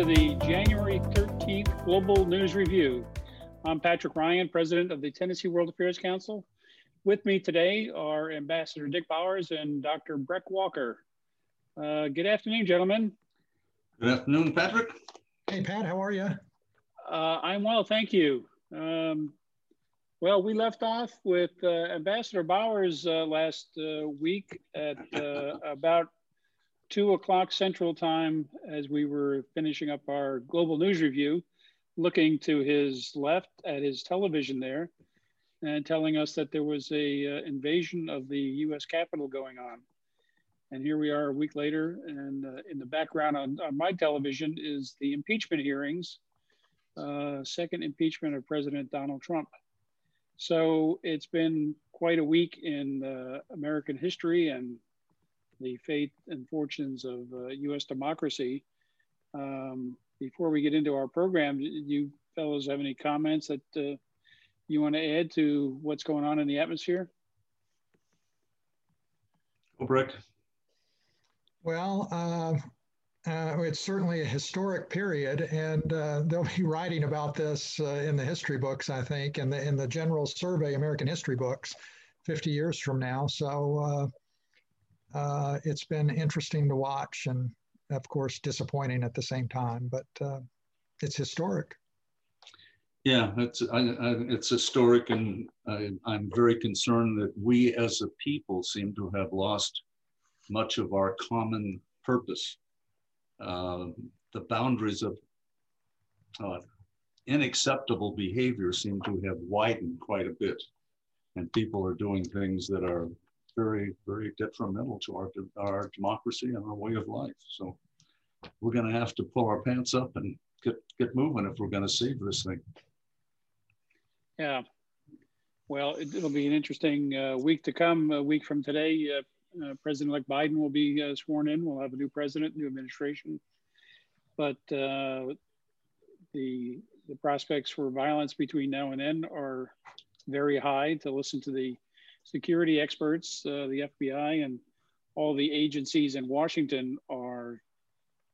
to the January 13th Global News Review. I'm Patrick Ryan, President of the Tennessee World Affairs Council. With me today are Ambassador Dick Bowers and Dr. Breck Walker. Uh, good afternoon, gentlemen. Good afternoon, Patrick. Hey, Pat, how are you? Uh, I'm well, thank you. Um, well, we left off with uh, Ambassador Bowers uh, last uh, week at uh, about two o'clock Central Time as we were finishing up our global news review, looking to his left at his television there and telling us that there was a uh, invasion of the U.S. Capitol going on. And here we are a week later, and uh, in the background on, on, my television is the impeachment hearings, uh, second impeachment of President Donald Trump. So it's been quite a week in uh, American history and the fate and fortunes of uh, U.S. democracy. Um, before we get into our program, do you fellows have any comments that uh, you want to add to what's going on in the atmosphere? Breck. Well, uh, uh, it's certainly a historic period, and uh, they'll be writing about this uh, in the history books, I think, and in, in the general survey American history books 50 years from now. So uh, it's been interesting to watch and, of course, disappointing at the same time, but uh, it's historic. Yeah, it's I, I, it's historic, and I, am very concerned that we as a people seem to have lost much of our common purpose. Uh, the boundaries of uh, unacceptable behavior seem to have widened quite a bit, and people are doing things that are very, very detrimental to our, our democracy and our way of life. So we're going to have to pull our pants up and get, get moving if we're going to save this thing. Yeah. Well, it, will be an interesting uh, week to come. A week from today, uh, uh, President-elect Biden will be uh, sworn in. We'll have a new president, new administration. But uh, the the prospects for violence between now and then are very high. To listen to the security experts, uh, the FBI, and all the agencies in Washington are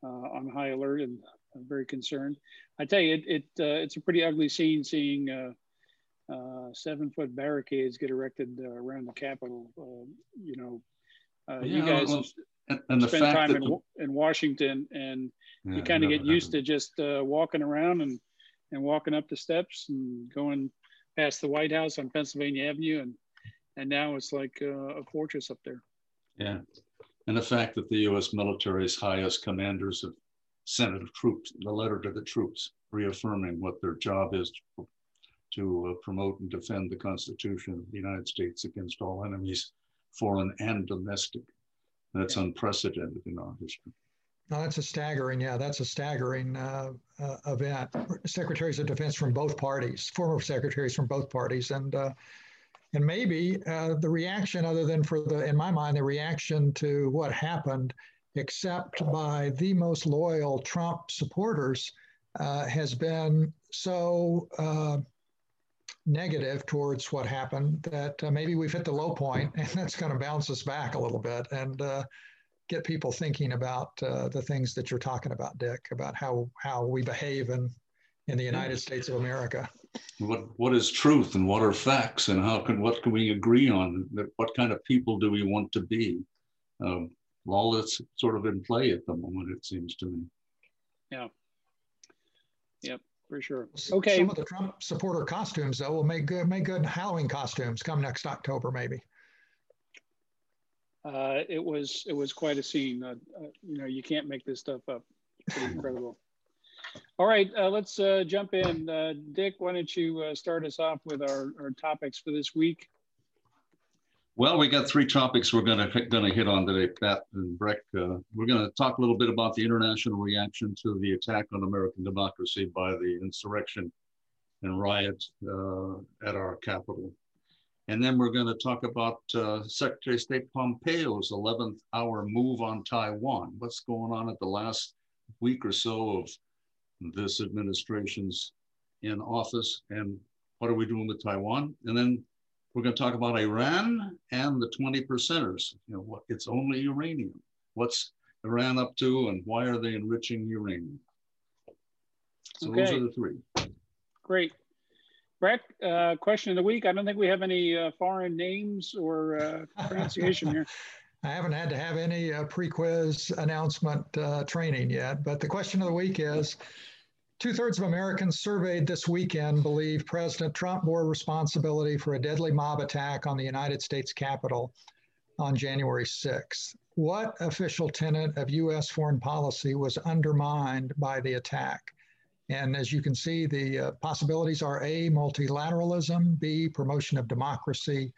uh, on high alert and very concerned. I tell you, it, it uh, it's a pretty ugly scene seeing uh, uh, seven foot barricades get erected uh, around the Capitol. you know, yeah, you guys well, and, and spend time in, the, in, Washington, and yeah, you kind of get used to just walking around and and walking up the steps and going past the White House on Pennsylvania Avenue and and now it's like uh, a fortress up there. Yeah, and the fact that the U.S. military's highest commanders have sent a troops, the letter to the troops, reaffirming what their job is to, to uh, promote and defend the Constitution of the United States against all enemies, foreign and domestic. That's yeah. unprecedented in our history. No, that's a staggering, yeah, that's a staggering uh, uh, event. Secretaries of Defense from both parties, former secretaries from both parties, and uh, and maybe uh, the reaction, other than for the, in my mind, the reaction to what happened, except by the most loyal Trump supporters, uh, has been so uh, negative towards what happened that uh, maybe we've hit the low point, and that's going to bounce us back a little bit and uh, get people thinking about uh, the things that you're talking about, Dick, about how how we behave in in the United States of America what what is truth and what are facts and how can what can we agree on? What kind of people do we want to be? Um, all that's sort of in play at the moment it seems to me. Yeah. Yep for sure. Okay. some of the trump supporter costumes though will make good make good halloween costumes come next october maybe. Uh, it was it was quite a scene. Uh, uh, you know you can't make this stuff up. It's pretty incredible all right, uh, let's uh, jump in. Uh, Dick, why don't you uh, start us off with our, our topics for this week? Well, we got three topics we're going to going to hit on today, Pat and Breck. Uh, we're going to talk a little bit about the international reaction to the attack on American democracy by the insurrection and riot uh, at our capital. And then we're going to talk about Secretary of State Pompeo's 11th hour move on Taiwan. What's going on at the last week or so of this administration's in office and what are we doing with Taiwan? And then we're going to talk about Iran and the 20 percenters. You know, what, it's only uranium. What's Iran up to and why are they enriching uranium? So okay. those are the three. Great. Breck, uh, question of the week. I don't think we have any uh, foreign names or uh, pronunciation here. I haven't had to have any uh, pre-quiz announcement uh, training yet, but the question of the week is, two-thirds of Americans surveyed this weekend believe President Trump bore responsibility for a deadly mob attack on the United States Capitol on January 6th. What official tenet of U.S. foreign policy was undermined by the attack? And as you can see, the uh, possibilities are A, multilateralism, B, promotion of democracy,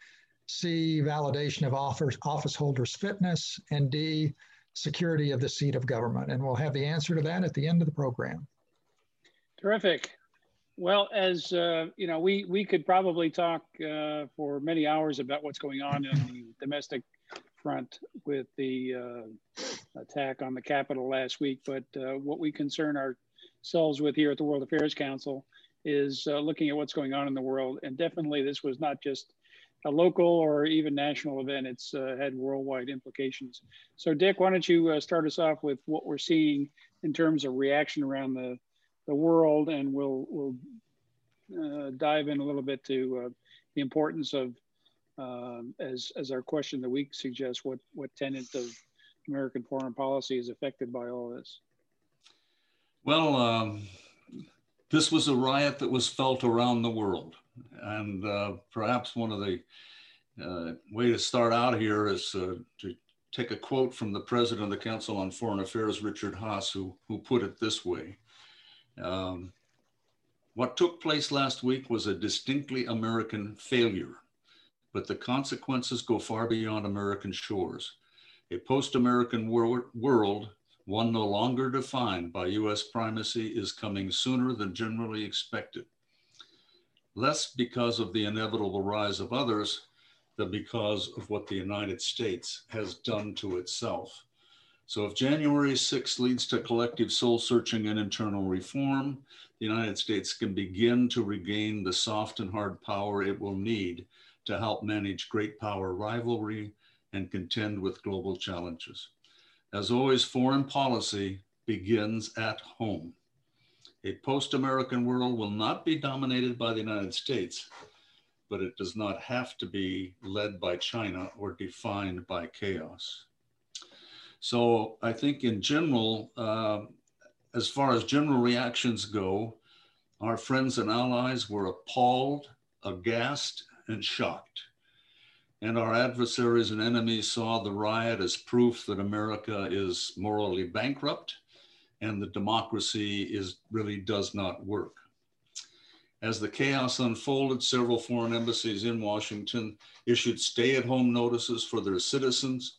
C, validation of office, office holders' fitness, and D, security of the seat of government. And we'll have the answer to that at the end of the program. Terrific. Well, as uh, you know, we we could probably talk uh, for many hours about what's going on in the domestic front with the uh, attack on the Capitol last week. But uh, what we concern ourselves with here at the World Affairs Council is uh, looking at what's going on in the world. And definitely, this was not just a local or even national event. It's uh, had worldwide implications. So, Dick, why don't you start us off with what we're seeing in terms of reaction around the the world, and we'll we'll uh, dive in a little bit to uh, the importance of, um, as as our question of the week suggests, what what tenet of American foreign policy is affected by all this. Well, um, this was a riot that was felt around the world, and uh, perhaps one of the uh, way to start out here is uh, to take a quote from the president of the Council on Foreign Affairs, Richard Haass, who, who put it this way. Um, what took place last week was a distinctly American failure, but the consequences go far beyond American shores. A post American wor world, one no longer defined by US primacy, is coming sooner than generally expected. Less because of the inevitable rise of others than because of what the United States has done to itself. So if January 6th leads to collective soul searching and internal reform, the United States can begin to regain the soft and hard power it will need to help manage great power rivalry and contend with global challenges. As always, foreign policy begins at home. A post American world will not be dominated by the United States, but it does not have to be led by China or defined by chaos. So I think in general, uh, as far as general reactions go, our friends and allies were appalled, aghast, and shocked. And our adversaries and enemies saw the riot as proof that America is morally bankrupt and the democracy is really does not work. As the chaos unfolded, several foreign embassies in Washington issued stay at home notices for their citizens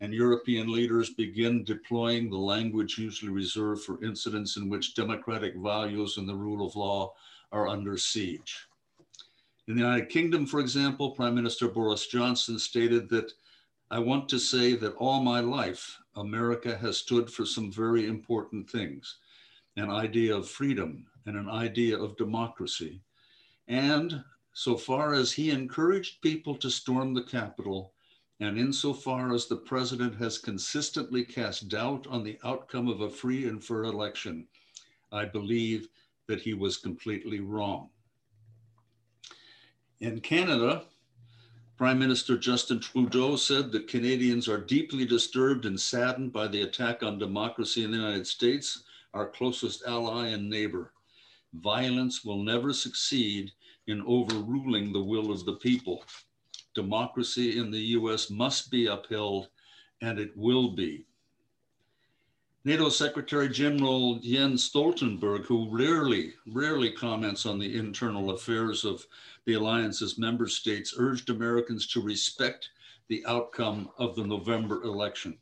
and European leaders begin deploying the language usually reserved for incidents in which democratic values and the rule of law are under siege. In the United Kingdom, for example, Prime Minister Boris Johnson stated that I want to say that all my life, America has stood for some very important things an idea of freedom and an idea of democracy. And so far as he encouraged people to storm the Capitol, and insofar as the president has consistently cast doubt on the outcome of a free and fair election, I believe that he was completely wrong. In Canada, Prime Minister Justin Trudeau said that Canadians are deeply disturbed and saddened by the attack on democracy in the United States, our closest ally and neighbor. Violence will never succeed in overruling the will of the people democracy in the US must be upheld, and it will be. NATO Secretary General Jens Stoltenberg, who rarely, rarely comments on the internal affairs of the alliance's member states, urged Americans to respect the outcome of the November election.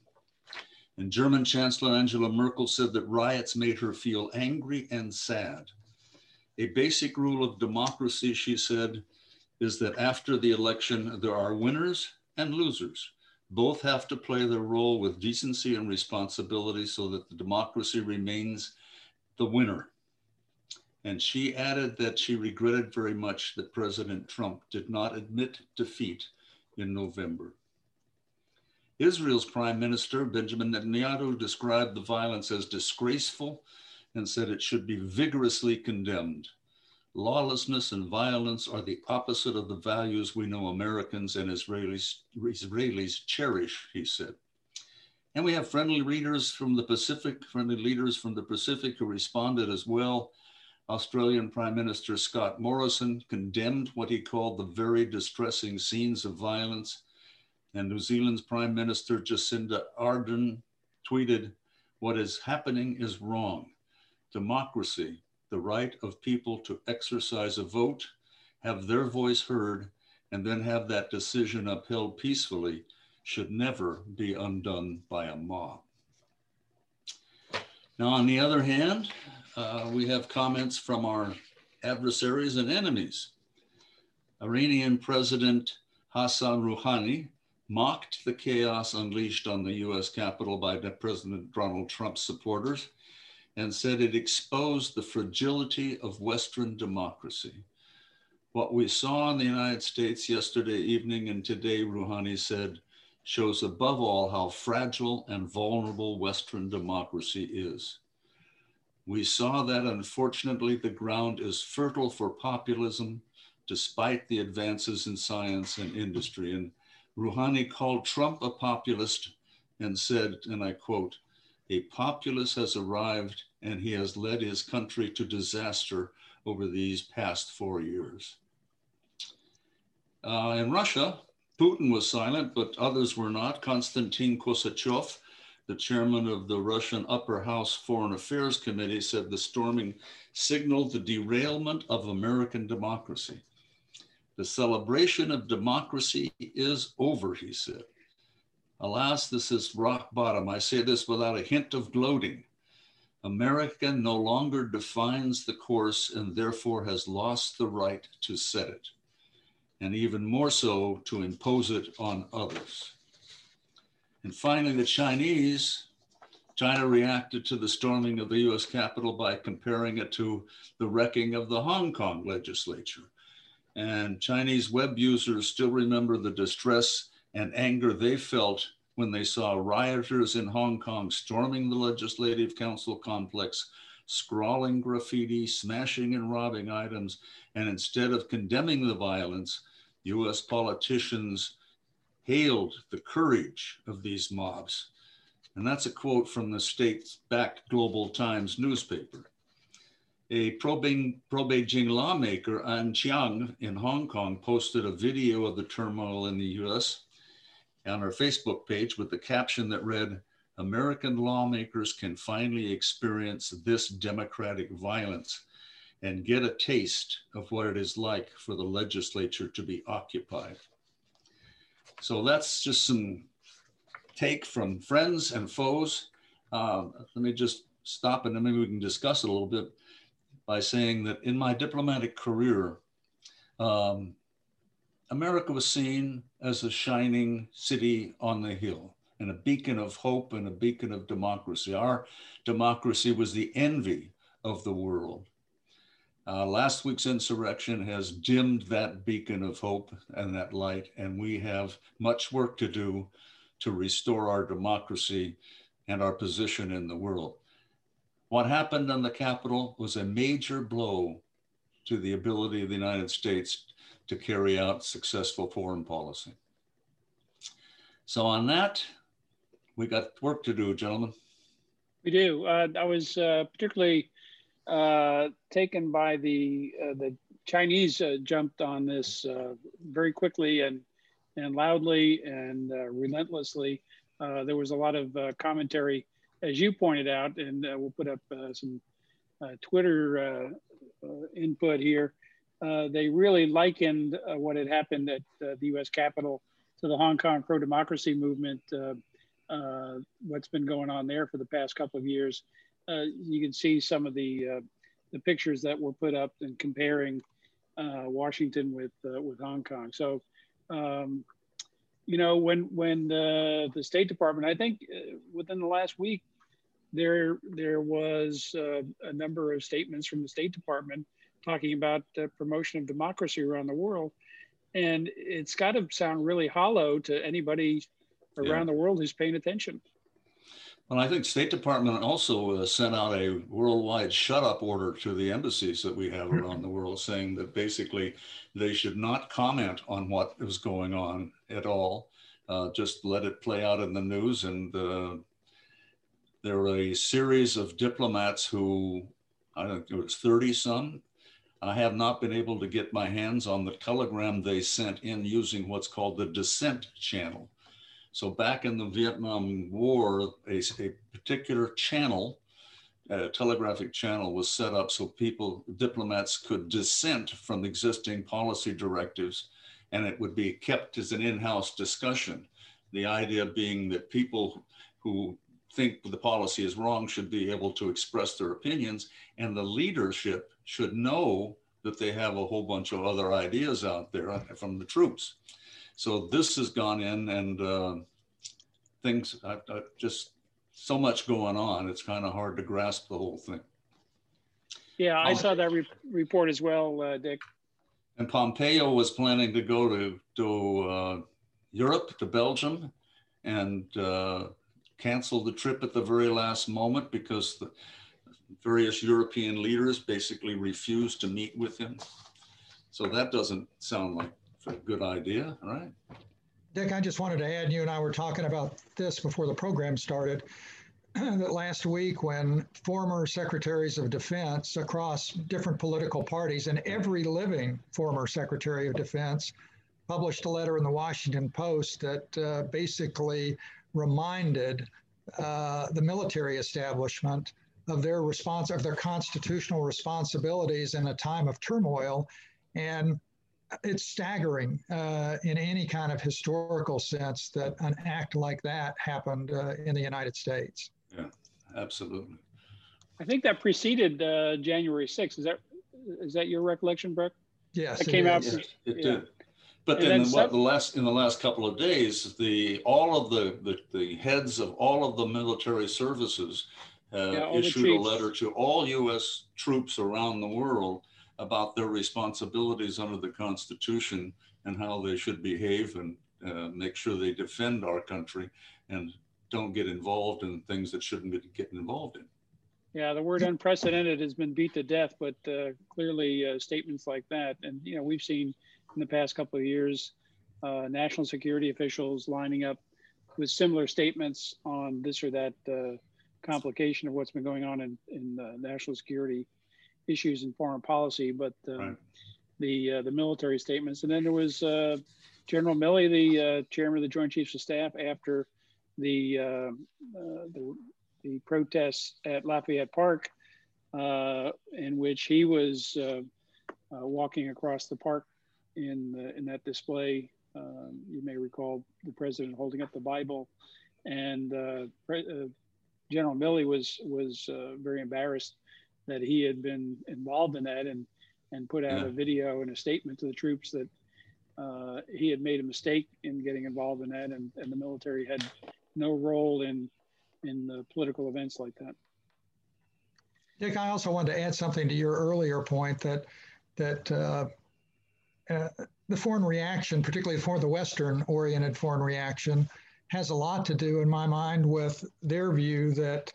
And German Chancellor Angela Merkel said that riots made her feel angry and sad. A basic rule of democracy, she said, is that after the election, there are winners and losers. Both have to play their role with decency and responsibility so that the democracy remains the winner. And she added that she regretted very much that President Trump did not admit defeat in November. Israel's Prime Minister Benjamin Netanyahu described the violence as disgraceful and said it should be vigorously condemned. Lawlessness and violence are the opposite of the values we know Americans and Israelis, Israelis cherish, he said. And we have friendly readers from the Pacific, friendly leaders from the Pacific who responded as well. Australian Prime Minister Scott Morrison condemned what he called the very distressing scenes of violence. And New Zealand's Prime Minister Jacinda Ardern tweeted, What is happening is wrong. Democracy, the right of people to exercise a vote, have their voice heard, and then have that decision upheld peacefully should never be undone by a mob. Now, on the other hand, uh, we have comments from our adversaries and enemies. Iranian President Hassan Rouhani mocked the chaos unleashed on the US Capitol by President Donald Trump's supporters and said it exposed the fragility of Western democracy. What we saw in the United States yesterday evening and today, Rouhani said, shows above all how fragile and vulnerable Western democracy is. We saw that unfortunately the ground is fertile for populism despite the advances in science and industry. And Rouhani called Trump a populist and said, and I quote, a populace has arrived and he has led his country to disaster over these past four years. Uh, in Russia, Putin was silent, but others were not. Konstantin Kosachev, the chairman of the Russian Upper House Foreign Affairs Committee, said the storming signaled the derailment of American democracy. The celebration of democracy is over, he said. Alas, this is rock bottom. I say this without a hint of gloating. America no longer defines the course and therefore has lost the right to set it and even more so to impose it on others. And finally, the Chinese, China reacted to the storming of the US Capitol by comparing it to the wrecking of the Hong Kong legislature. And Chinese web users still remember the distress and anger they felt when they saw rioters in Hong Kong storming the Legislative Council complex, scrawling graffiti, smashing and robbing items, and instead of condemning the violence, US politicians hailed the courage of these mobs. And that's a quote from the state backed Global Times newspaper. A probing pro Beijing lawmaker, An Chiang, in Hong Kong, posted a video of the turmoil in the US on our Facebook page with the caption that read, American lawmakers can finally experience this democratic violence and get a taste of what it is like for the legislature to be occupied. So that's just some take from friends and foes. Uh, let me just stop and then maybe we can discuss it a little bit by saying that in my diplomatic career, um, America was seen as a shining city on the hill and a beacon of hope and a beacon of democracy. Our democracy was the envy of the world. Uh, last week's insurrection has dimmed that beacon of hope and that light, and we have much work to do to restore our democracy and our position in the world. What happened in the Capitol was a major blow to the ability of the United States to carry out successful foreign policy. So, on that, we got work to do, gentlemen. We do. Uh, I was uh, particularly uh, taken by the uh, the Chinese uh, jumped on this uh, very quickly and and loudly and relentlessly. There was a lot of commentary, as you pointed out, and we'll put up some Twitter input here. They really likened what had happened at the U.S. Capitol to the Hong Kong pro-democracy movement. what's been going on there for the past couple of years, uh, you can see some of the uh, the pictures that were put up and comparing uh, Washington with uh, with Hong Kong. So, um, you know, when when the the State Department, I think uh, within the last week, there there was a number of statements from the State Department talking about the promotion of democracy around the world, and it's got to sound really hollow to anybody around yeah. the world who's paying attention. Well, I think State Department also uh, sent out a worldwide shut up order to the embassies that we have around the world, saying that basically they should not comment on what is going on at all. Uh, just let it play out in the news. And uh, there were a series of diplomats who, I don't think it was 30 some. I have not been able to get my hands on the telegram they sent in using what's called the dissent channel so back in the Vietnam War, a, a particular channel, a telegraphic channel was set up so people, diplomats could dissent from existing policy directives and it would be kept as an in-house discussion. The idea being that people who think the policy is wrong should be able to express their opinions and the leadership should know that they have a whole bunch of other ideas out there from the troops. So this has gone in and uh, things, uh, uh, just so much going on. It's kind of hard to grasp the whole thing. Yeah, I saw that re report as well, uh, Dick. And Pompeo was planning to go to, to uh, Europe, to Belgium, and uh, cancel the trip at the very last moment because the various European leaders basically refused to meet with him. So that doesn't sound like a good idea, right? Dick, I just wanted to add, you and I were talking about this before the program started, that last week when former secretaries of defense across different political parties and every living former secretary of defense published a letter in the Washington Post that uh, basically reminded uh, the military establishment of their response of their constitutional responsibilities in a time of turmoil and it's staggering uh, in any kind of historical sense that an act like that happened uh, in the United States. Yeah, absolutely. I think that preceded uh, January 6th. Is that is that your recollection, Breck? Yes, it, it came out. Yes, it yeah. did. But then, then what, the last in the last couple of days, the all of the the, the heads of all of the military services yeah, issued a letter to all U.S. troops around the world about their responsibilities under the Constitution and how they should behave and uh, make sure they defend our country and don't get involved in things that shouldn't be getting involved in. Yeah, the word unprecedented has been beat to death, but uh, clearly uh, statements like that, and you know, we've seen in the past couple of years uh, national security officials lining up with similar statements on this or that uh, complication of what's been going on in, in uh, national security issues and foreign policy, but um, right. the uh, the military statements. And then there was uh, General Milley, the uh, chairman of the Joint Chiefs of Staff, after the uh, the, the, protests at Lafayette Park, uh, in which he was uh, walking across the park in the, in that display. Um, you may recall the president holding up the Bible, and General Milley was was very embarrassed that he had been involved in that and and put out yeah. a video and a statement to the troops that uh, he had made a mistake in getting involved in that and, and the military had no role in in the political events like that. Dick, I also wanted to add something to your earlier point that that uh, uh, the foreign reaction, particularly for the Western-oriented foreign reaction, has a lot to do, in my mind, with their view that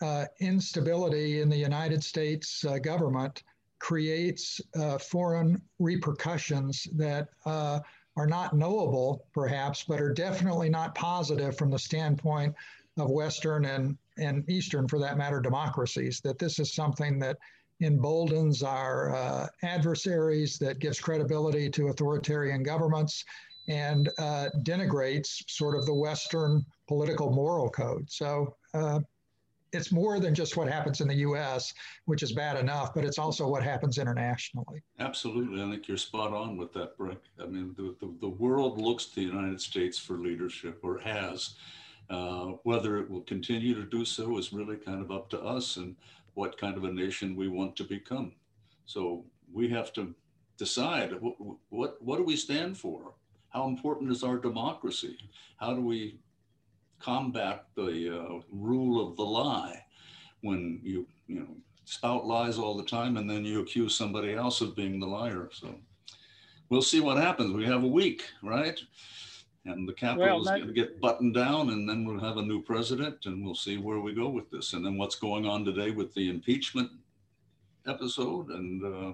uh, instability in the United States uh, government creates uh, foreign repercussions that uh, are not knowable, perhaps, but are definitely not positive from the standpoint of Western and, and Eastern, for that matter, democracies. That this is something that emboldens our uh, adversaries, that gives credibility to authoritarian governments, and uh, denigrates sort of the Western political moral code. So uh, it's more than just what happens in the U.S., which is bad enough, but it's also what happens internationally. Absolutely, I think you're spot on with that, Breck. I mean, the, the, the world looks to the United States for leadership, or has. Uh, whether it will continue to do so is really kind of up to us and what kind of a nation we want to become. So we have to decide what, what, what do we stand for? How important is our democracy? How do we combat the uh, rule of the lie when you you know spout lies all the time and then you accuse somebody else of being the liar so we'll see what happens we have a week right and the capital well, is going to get buttoned down, and then we'll have a new president, and we'll see where we go with this. And then what's going on today with the impeachment episode, and uh,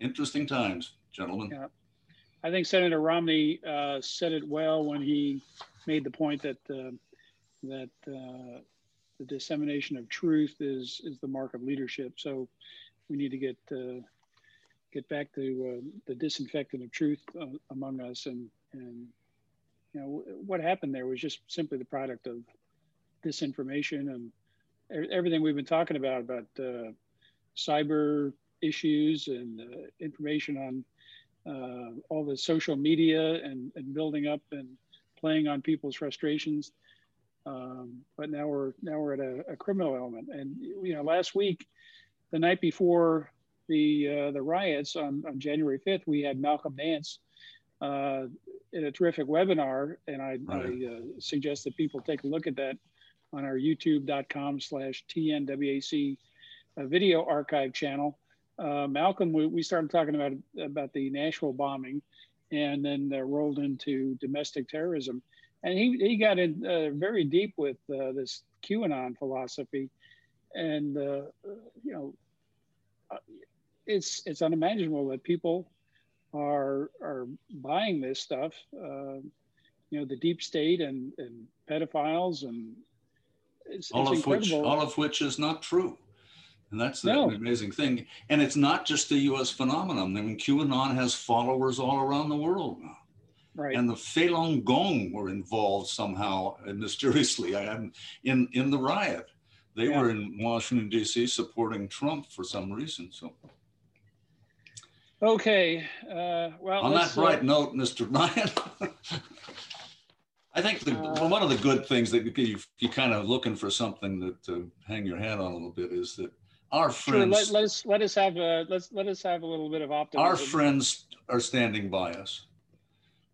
interesting times, gentlemen. Yeah. I think Senator Romney uh, said it well when he made the point that uh, that uh, the dissemination of truth is is the mark of leadership. So we need to get uh, get back to uh, the disinfectant of truth uh, among us, and and you know what happened there was just simply the product of disinformation and everything we've been talking about about cyber issues and information on uh, all the social media and, and building up and playing on people's frustrations. Um, but now we're now we're at a, a, criminal element. And you know, last week, the night before the uh, the riots on, on January 5th, we had Malcolm Nance uh, in a terrific webinar, and I, right. I uh, suggest that people take a look at that on our YouTube.com/slash TNWAC uh, video archive channel. Uh, Malcolm, we, we, started talking about about the Nashville bombing, and then uh, rolled into domestic terrorism, and he he got in very deep with this QAnon philosophy, and you know it's it's unimaginable that people are are buying this stuff. Uh, you know, the deep state and, and pedophiles and it's, all it's of which all of which is not true. And that's the no. amazing thing. And it's not just a U.S. phenomenon. I mean, QAnon has followers all around the world now. Right. And the Falun Gong were involved somehow and mysteriously in in the riot. They yeah. were in Washington D.C. supporting Trump for some reason. So Okay. Uh, well, on that bright uh, note, Mr. Ryan, I think the, uh, one of the good things that you you kind of looking for something that to hang your hat on a little bit is that our friends. Sure, let, let, us let us have a let's let us have a little bit of optimism. Our friends are standing by us.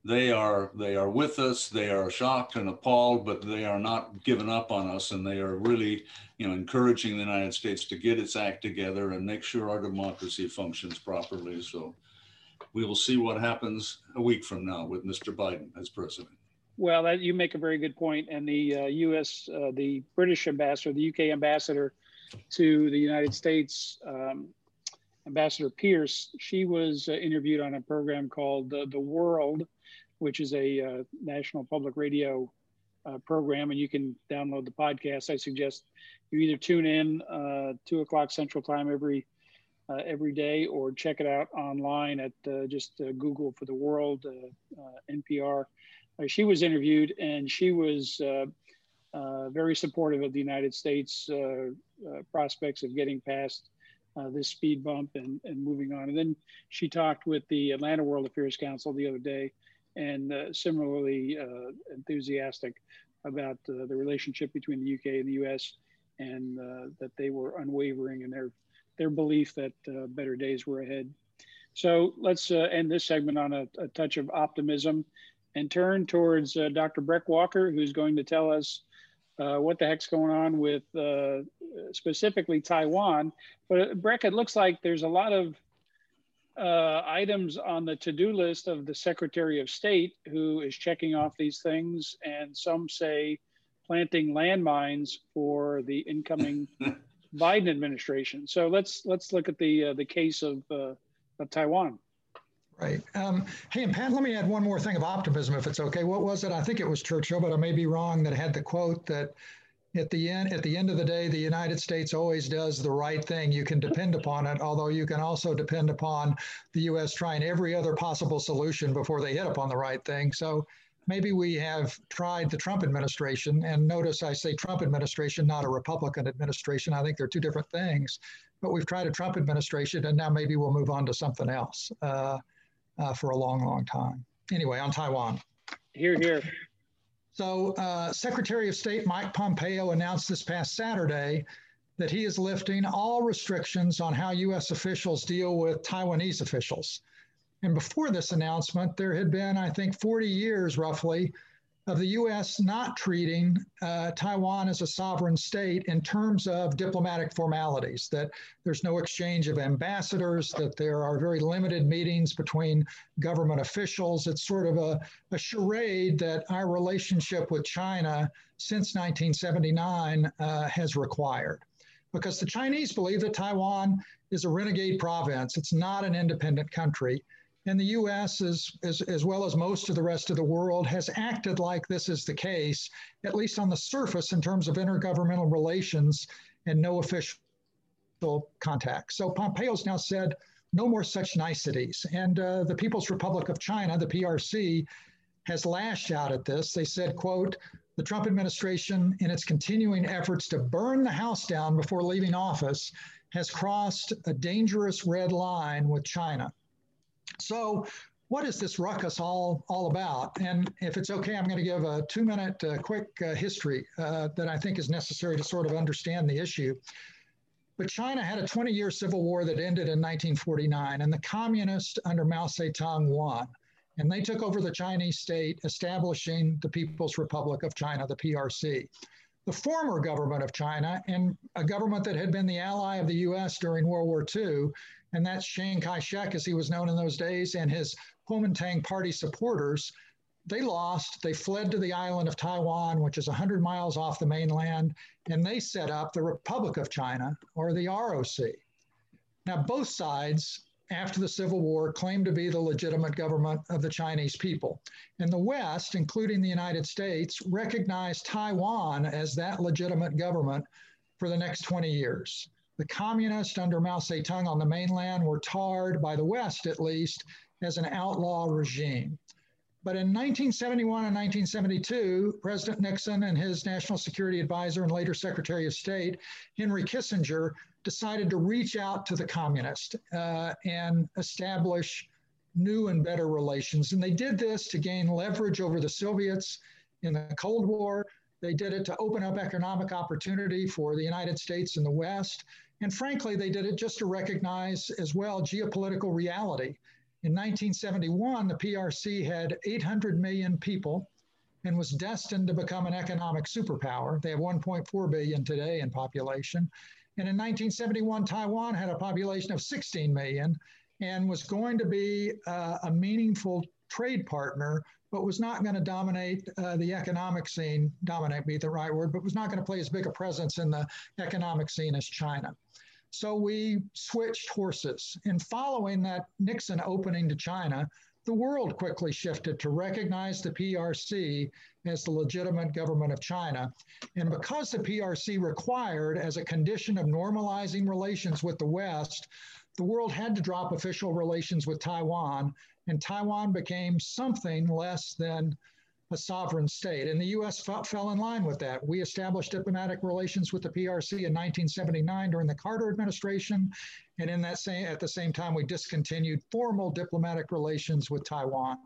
They are they are with us. They are shocked and appalled, but they are not giving up on us, and they are really you know, encouraging the United States to get its act together and make sure our democracy functions properly. So we will see what happens a week from now with Mr. Biden as president. Well, that, you make a very good point. And the uh, U.S., uh, the British ambassador, the U.K. ambassador to the United States, um, Ambassador Pierce, she was uh, interviewed on a program called The World, which is a uh, national public radio uh, program, and you can download the podcast. I suggest you either tune in uh, two o'clock Central Time every uh, every day, or check it out online at uh, just uh, Google for the World uh, NPR. she was interviewed, and she was very supportive of the United States prospects of getting past this speed bump and, and moving on. And then she talked with the Atlanta World Affairs Council the other day and uh, similarly uh, enthusiastic about uh, the relationship between the UK and the US, and uh, that they were unwavering in their their belief that uh, better days were ahead. So let's uh, end this segment on a, a, touch of optimism and turn towards Dr. Breck Walker, who's going to tell us what the heck's going on with specifically Taiwan. But Breck, it looks like there's a lot of uh, items on the to-do list of the Secretary of State who is checking off these things, and some say planting landmines for the incoming Biden administration. So let's let's look at the uh, the case of uh, of Taiwan. Right. Um, hey, and Pat, let me add one more thing of optimism, if it's okay. What was it? I think it was Churchill, but I may be wrong. That had the quote that at the end at the end of the day the united states always does the right thing you can depend upon it although you can also depend upon the us trying every other possible solution before they hit upon the right thing so maybe we have tried the trump administration and notice i say trump administration not a republican administration i think they're two different things but we've tried a trump administration and now maybe we'll move on to something else uh, uh, for a long long time anyway on taiwan here here so, uh, Secretary of State Mike Pompeo announced this past Saturday that he is lifting all restrictions on how U.S. officials deal with Taiwanese officials. And before this announcement, there had been, I think, 40 years roughly of the U.S. not treating uh, Taiwan as a sovereign state in terms of diplomatic formalities, that there's no exchange of ambassadors, that there are very limited meetings between government officials. It's sort of a, a charade that our relationship with China since 1979 uh, has required. Because the Chinese believe that Taiwan is a renegade province, it's not an independent country. And the US, as, as, well as most of the rest of the world, has acted like this is the case, at least on the surface, in terms of intergovernmental relations and no official contact. So Pompeo's now said no more such niceties. And uh, the People's Republic of China, the PRC, has lashed out at this. They said, quote, the Trump administration, in its continuing efforts to burn the House down before leaving office, has crossed a dangerous red line with China. So, what is this ruckus all, all about? And if it's okay, I'm going to give a two minute uh, quick uh, history uh, that I think is necessary to sort of understand the issue. But China had a 20 year civil war that ended in 1949, and the communists under Mao Zedong won. And they took over the Chinese state, establishing the People's Republic of China, the PRC. The former government of China, and a government that had been the ally of the US during World War II, and that's Chiang Kai shek, as he was known in those days, and his Kuomintang party supporters. They lost. They fled to the island of Taiwan, which is 100 miles off the mainland, and they set up the Republic of China, or the ROC. Now, both sides, after the Civil War, claimed to be the legitimate government of the Chinese people. And the West, including the United States, recognized Taiwan as that legitimate government for the next 20 years. The communists under Mao Zedong on the mainland were tarred, by the West at least, as an outlaw regime. But in 1971 and 1972, President Nixon and his national security advisor and later Secretary of State, Henry Kissinger, decided to reach out to the communists uh, and establish new and better relations. And they did this to gain leverage over the Soviets in the Cold War. They did it to open up economic opportunity for the United States and the West. And frankly, they did it just to recognize as well geopolitical reality. In 1971, the PRC had 800 million people and was destined to become an economic superpower. They have 1.4 billion today in population. And in 1971, Taiwan had a population of 16 million and was going to be uh, a meaningful trade partner, but was not going to dominate uh, the economic scene, dominate be the right word, but was not going to play as big a presence in the economic scene as China. So we switched horses. And following that Nixon opening to China, the world quickly shifted to recognize the PRC as the legitimate government of China. And because the PRC required, as a condition of normalizing relations with the West, the world had to drop official relations with Taiwan, and Taiwan became something less than a sovereign state. And the U.S. fell in line with that. We established diplomatic relations with the PRC in 1979 during the Carter administration, and in that same at the same time we discontinued formal diplomatic relations with Taiwan.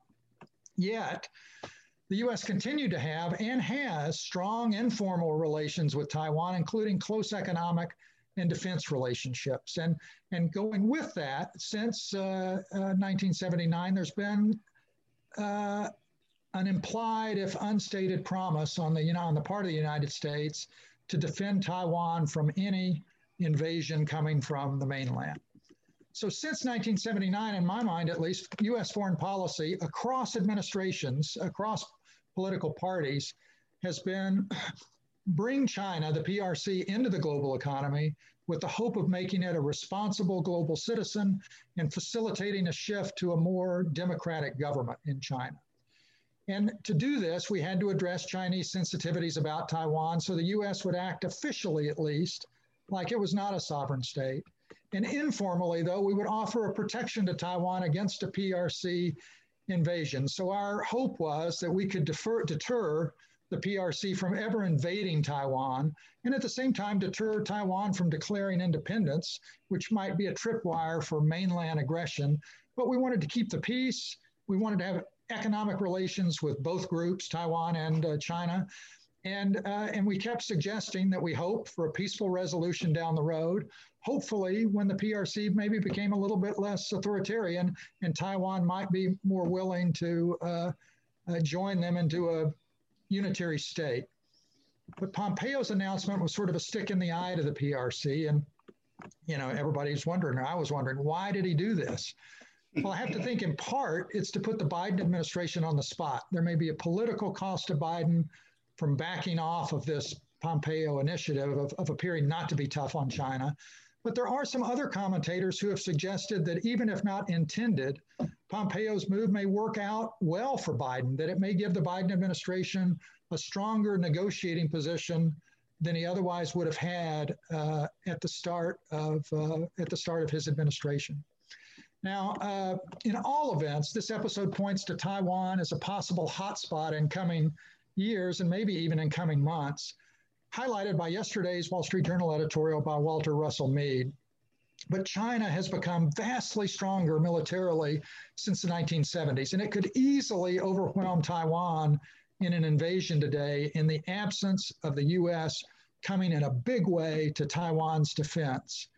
Yet. The U.S. continued to have and has strong informal relations with Taiwan, including close economic and defense relationships. And, and going with that, since uh, uh, 1979, there's been uh, an implied, if unstated, promise on the you know on the part of the United States to defend Taiwan from any invasion coming from the mainland. So since 1979, in my mind at least, U.S. foreign policy across administrations, across political parties, has been bring China, the PRC, into the global economy with the hope of making it a responsible global citizen and facilitating a shift to a more democratic government in China. And to do this, we had to address Chinese sensitivities about Taiwan so the US would act officially, at least, like it was not a sovereign state. And informally, though, we would offer a protection to Taiwan against a PRC invasion. So our hope was that we could defer, deter the PRC from ever invading Taiwan, and at the same time deter Taiwan from declaring independence, which might be a tripwire for mainland aggression. But we wanted to keep the peace. We wanted to have economic relations with both groups, Taiwan and uh, China. And, uh, and we kept suggesting that we hope for a peaceful resolution down the road. Hopefully, when the PRC maybe became a little bit less authoritarian and Taiwan might be more willing to uh, uh join them into a unitary state. But Pompeo's announcement was sort of a stick in the eye to the PRC. And, you know, everybody's wondering, I was wondering, why did he do this? Well, I have to think in part it's to put the Biden administration on the spot. There may be a political cost to Biden from backing off of this Pompeo initiative of, of appearing not to be tough on China. But there are some other commentators who have suggested that even if not intended, Pompeo's move may work out well for Biden, that it may give the Biden administration a stronger negotiating position than he otherwise would have had uh, at the start of uh, at the start of his administration. Now, uh, in all events, this episode points to Taiwan as a possible hotspot in coming years and maybe even in coming months, highlighted by yesterday's Wall Street Journal editorial by Walter Russell Mead. But China has become vastly stronger militarily since the 1970s, and it could easily overwhelm Taiwan in an invasion today in the absence of the U.S. coming in a big way to Taiwan's defense.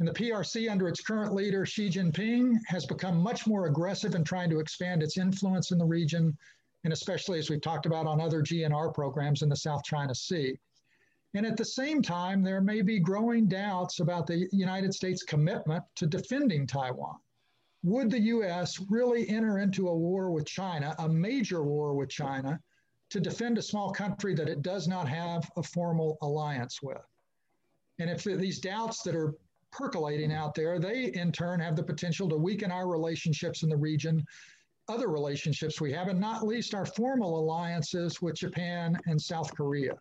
And the PRC, under its current leader, Xi Jinping, has become much more aggressive in trying to expand its influence in the region, and especially as we've talked about on other GNR programs in the South China Sea. And at the same time, there may be growing doubts about the United States' commitment to defending Taiwan. Would the US really enter into a war with China, a major war with China, to defend a small country that it does not have a formal alliance with? And if these doubts that are percolating out there, they in turn have the potential to weaken our relationships in the region, other relationships we have, and not least our formal alliances with Japan and South Korea.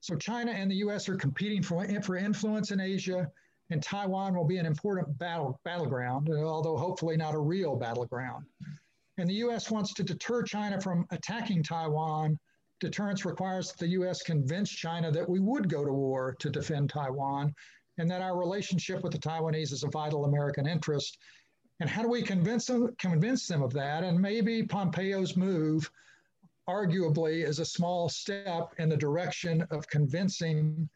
So China and the U.S. are competing for, for influence in Asia, and Taiwan will be an important battle battleground, although hopefully not a real battleground. And the U.S. wants to deter China from attacking Taiwan. Deterrence requires that the U.S. convince China that we would go to war to defend Taiwan, and that our relationship with the Taiwanese is a vital American interest. And how do we convince them, convince them of that? And maybe Pompeo's move arguably is a small step in the direction of convincing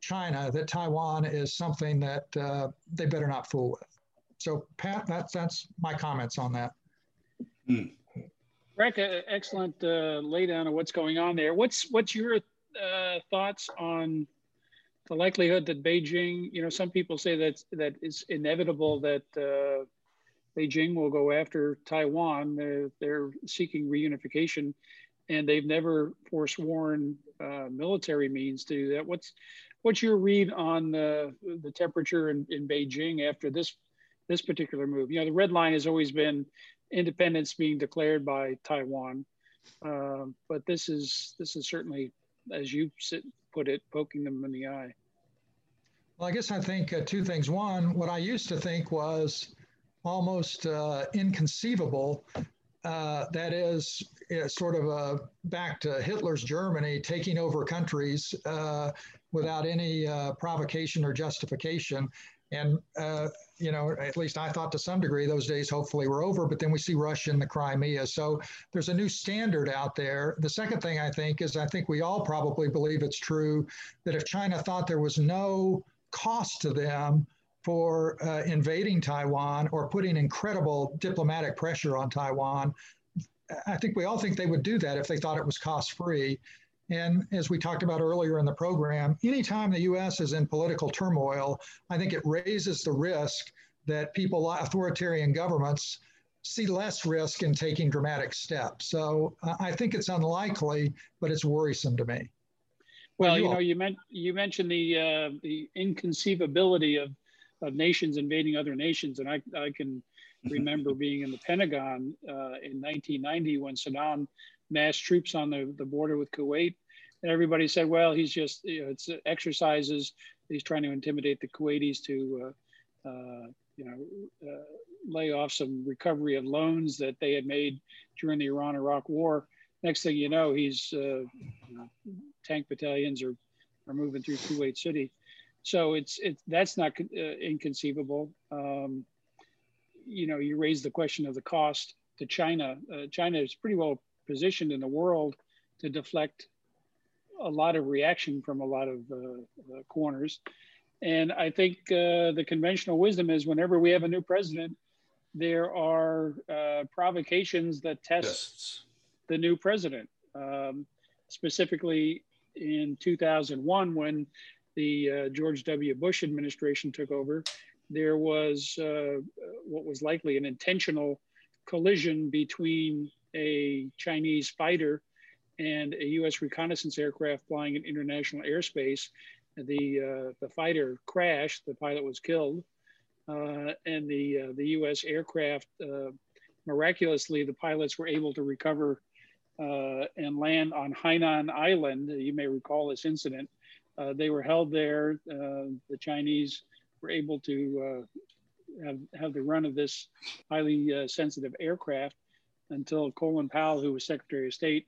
China that Taiwan is something that uh, they better not fool with. So, Pat, that's that's my comments on that. Mm. Rick, uh, excellent uh, laydown of what's going on there. What's what's your uh, thoughts on the likelihood that Beijing? You know, some people say that that it's inevitable that uh, Beijing will go after Taiwan. They're, they're seeking reunification and they've never forsworn uh, military means to do that. What's what's your read on the the temperature in, in Beijing after this this particular move? You know, the red line has always been independence being declared by Taiwan, uh, but this is this is certainly, as you sit, put it, poking them in the eye. Well, I guess I think uh, two things. One, what I used to think was almost uh, inconceivable uh, that is sort of a back to Hitler's Germany, taking over countries uh, without any uh, provocation or justification. And, uh, you know, at least I thought to some degree those days hopefully were over, but then we see Russia in the Crimea. So there's a new standard out there. The second thing I think is I think we all probably believe it's true that if China thought there was no cost to them, for uh, invading Taiwan or putting incredible diplomatic pressure on Taiwan. I think we all think they would do that if they thought it was cost free. And as we talked about earlier in the program, anytime the US is in political turmoil, I think it raises the risk that people, authoritarian governments, see less risk in taking dramatic steps. So uh, I think it's unlikely, but it's worrisome to me. Well, you, you know, you, meant, you mentioned the uh, the inconceivability of of nations invading other nations. And I, I can remember being in the Pentagon uh, in 1990 when Saddam massed troops on the, the border with Kuwait. And everybody said, well, he's just, you know, it's exercises. He's trying to intimidate the Kuwaitis to, uh, uh, you know, uh, lay off some recovery of loans that they had made during the Iran Iraq war. Next thing you know, he's, uh, you know, tank battalions are, are moving through Kuwait City. So it's it's that's not uh, inconceivable. Um, you know, you raise the question of the cost to China. Uh, China is pretty well positioned in the world to deflect a lot of reaction from a lot of uh, uh corners. And I think uh, the conventional wisdom is whenever we have a new president, there are uh, provocations that test the new president. Um, specifically in 2001 when the uh, George W. Bush administration took over, there was uh, what was likely an intentional collision between a Chinese fighter and a U.S. reconnaissance aircraft flying in international airspace. The uh, the fighter crashed. The pilot was killed, uh, and the uh, the U.S. aircraft uh, miraculously the pilots were able to recover uh, and land on Hainan Island. You may recall this incident. Uh, they were held there. the Chinese were able to have, have the run of this highly sensitive aircraft until Colin Powell, who was Secretary of State,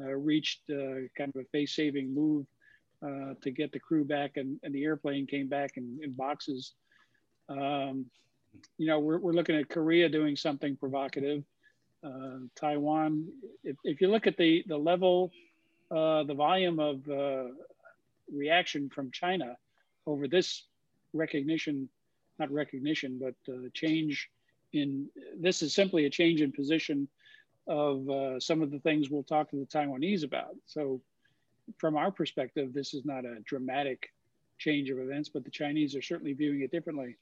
uh, reached uh, kind of a face-saving move uh, to get the crew back, and, and, the airplane came back in, in boxes. Um, you know, we're, we're looking at Korea doing something provocative. Uh, Taiwan, if, if you look at the, the level, uh, the volume of uh, reaction from China over this recognition, not recognition, but change in, this is simply a change in position of uh, some of the things we'll talk to the Taiwanese about. So, from our perspective, this is not a dramatic change of events, but the Chinese are certainly viewing it differently.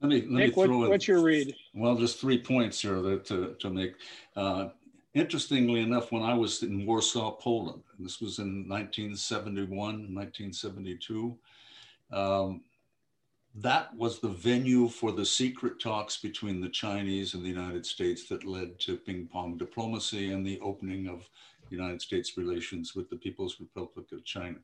Let me, let Nick, me throw what, what's your read? Well, just three points here that, to, to make. Uh, interestingly enough, when I was in Warsaw, Poland, this was in 1971, 1972, um, that was the venue for the secret talks between the Chinese and the United States that led to ping pong diplomacy and the opening of United States relations with the People's Republic of China.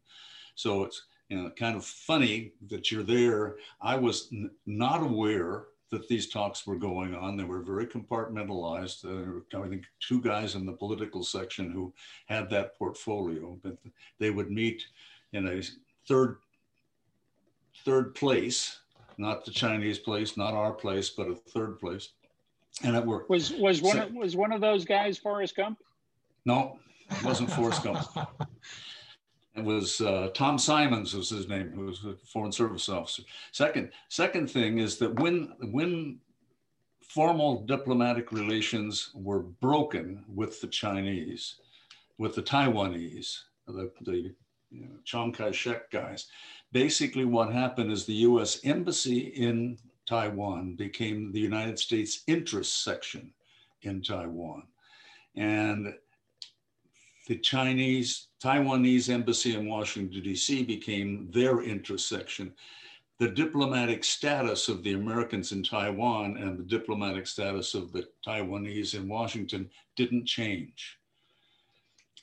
So it's you know kind of funny that you're there. I was n- not aware that these talks were going on. They were very compartmentalized. Uh, there were, I think, two guys in the political section who had that portfolio, but they would meet in a third third place, not the Chinese place, not our place, but a third place, and it worked. Was was one so, of, was one of those guys Forrest Gump? No, it wasn't Forrest Gump. It was uh, Tom Simons was his name, who was a foreign service officer. Second, second thing is that when when formal diplomatic relations were broken with the Chinese, with the Taiwanese, the, the you know, Chiang Kai-shek guys, basically what happened is the US embassy in Taiwan became the United States interest section in Taiwan. And the Chinese, Taiwanese embassy in Washington, D.C. became their interest section. The diplomatic status of the Americans in Taiwan and the diplomatic status of the Taiwanese in Washington didn't change.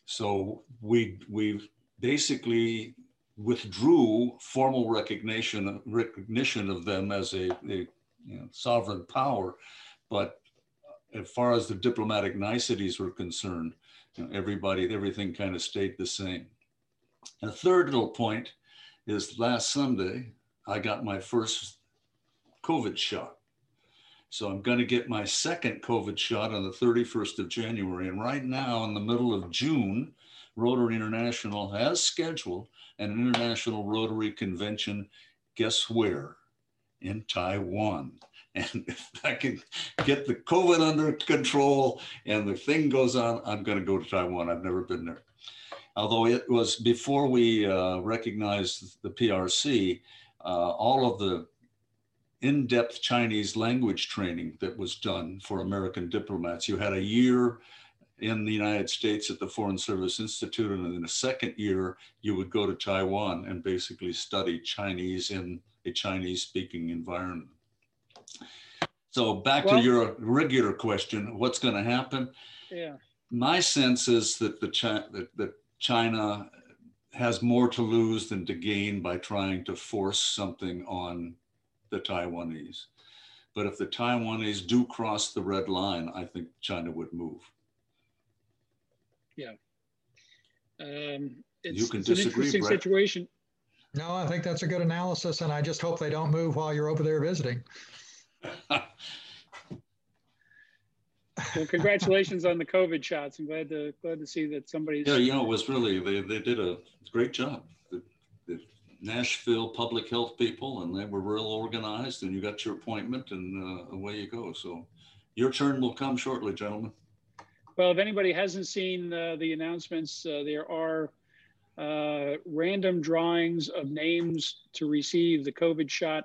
So we, we basically withdrew formal recognition recognition of them as a, a you know, sovereign power, but as far as the diplomatic niceties were concerned, you know, everybody everything kind of stayed the same. A third little point is last Sunday I got my first COVID shot. So I'm going to get my second COVID shot on the 31st of January. And right now, in the middle of June, Rotary International has scheduled an international Rotary convention. Guess where? In Taiwan. And if I can get the COVID under control and the thing goes on, I'm going to go to Taiwan. I've never been there. Although it was before we uh, recognized the PRC, uh, all of the in depth Chinese language training that was done for American diplomats. You had a year in the United States at the Foreign Service Institute. And in the second year, you would go to Taiwan and basically study Chinese in a Chinese speaking environment. So back well, to your regular question, what's going to happen? Yeah. My sense is that the China, that, that China has more to lose than to gain by trying to force something on the Taiwanese. But if the Taiwanese do cross the red line, I think China would move. Yeah. Um, it's, you can it's disagree, an interesting Breck. situation. No, I think that's a good analysis, and I just hope they don't move while you're over there visiting. well, congratulations on the COVID shots. I'm glad to glad to see that somebody's. Yeah, you know, it was really they, they did a great job. The, the Nashville public health people, and they were real organized. And you got your appointment, and uh, away you go. So, your turn will come shortly, gentlemen. Well, if anybody hasn't seen uh, the announcements, uh, there are uh, random drawings of names to receive the COVID shot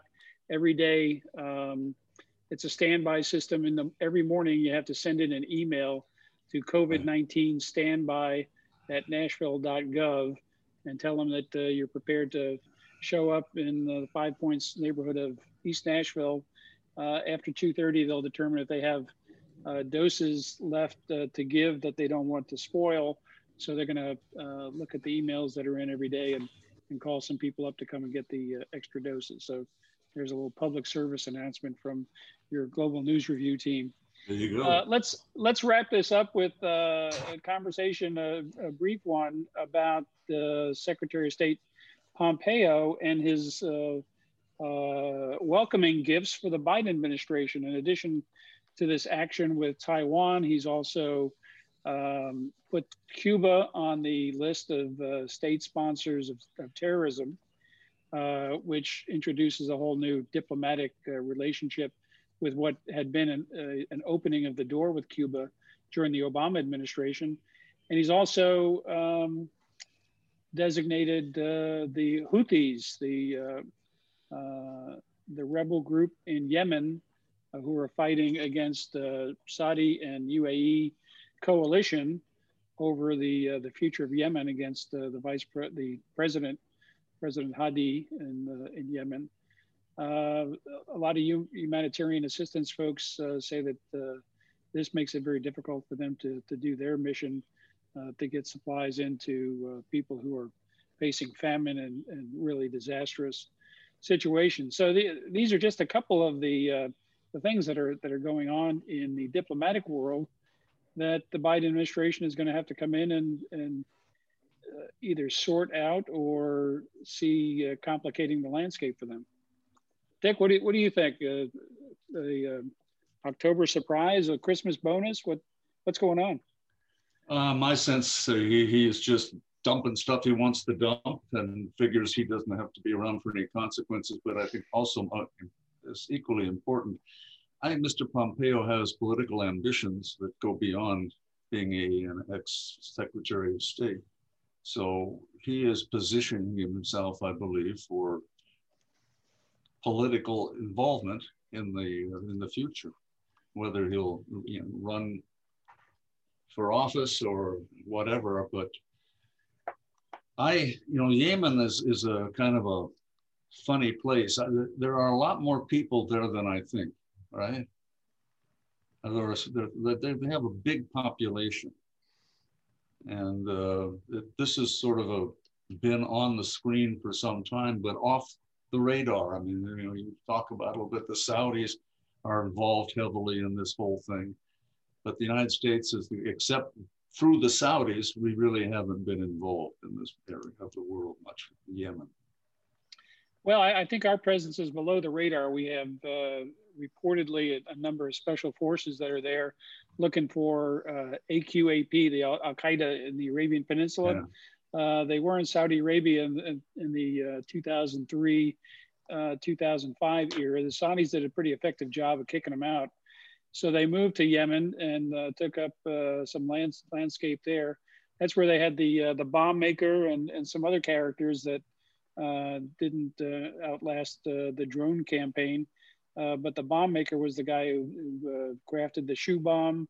every day. Um, it's a standby system. In the every morning, you have to send in an email to COVID 19 standby at nashville.gov and tell them that uh, you're prepared to show up in the Five Points neighborhood of East Nashville. Uh, after 2:30, they'll determine if they have uh, doses left uh, to give that they don't want to spoil. So they're going to uh, look at the emails that are in every day and, and call some people up to come and get the uh, extra doses. So there's a little public service announcement from your global news review team. There you go. Uh, let's let's wrap this up with uh, a conversation, a, a, brief one about the Secretary of State Pompeo and his welcoming gifts for the Biden administration. In addition to this action with Taiwan. He's also um, put Cuba on the list of uh, state sponsors of, of terrorism, uh, which introduces a whole new diplomatic uh, relationship with what had been an, uh, an, opening of the door with Cuba during the Obama administration. And he's also um, designated uh, the Houthis, the uh, the rebel group in Yemen who are fighting against the Saudi and UAE coalition over the uh, the future of Yemen against uh, the vice pre- the president President Hadi in in Yemen. Uh, a lot of humanitarian assistance folks uh, say that uh, this makes it very difficult for them to, to do their mission to get supplies into people who are facing famine and, and really disastrous situations. So the, these are just a couple of the the things that are that are going on in the diplomatic world that the Biden administration is going to have to come in and and uh, either sort out or see uh, complicating the landscape for them. Dick, what do you, what do you think? Uh, the uh, October surprise, a Christmas bonus? What what's going on? Uh, my sense, uh, he, he is just dumping stuff he wants to dump and figures he doesn't have to be around for any consequences. But I think also is equally important. I think Mr. Pompeo has political ambitions that go beyond being a, an ex Secretary of State. So he is positioning himself, I believe, for political involvement in the in the future, whether he'll you know, run for office or whatever. But I, you know, Yemen is is a kind of a funny place. There are a lot more people there than I think, right? They have a big population. And uh, this is sort of a been on the screen for some time, but off the radar. I mean, you know, you talk about a little bit, the Saudis are involved heavily in this whole thing. But the United States is, the, except through the Saudis, we really haven't been involved in this area of the world much, Yemen. Well, I, I, think our presence is below the radar. We have uh, reportedly a, a, number of special forces that are there looking for uh, AQAP, the Al Qaeda in the Arabian Peninsula. Yeah. Uh, they were in Saudi Arabia in, in, in the uh, 2003 uh, 2005 era. The Saudis did a pretty effective job of kicking them out. So they moved to Yemen and uh, took up some land, landscape there. That's where they had the the bomb maker and, and some other characters that didn't uh, outlast uh, the drone campaign. but the bomb maker was the guy who, who crafted the shoe bomb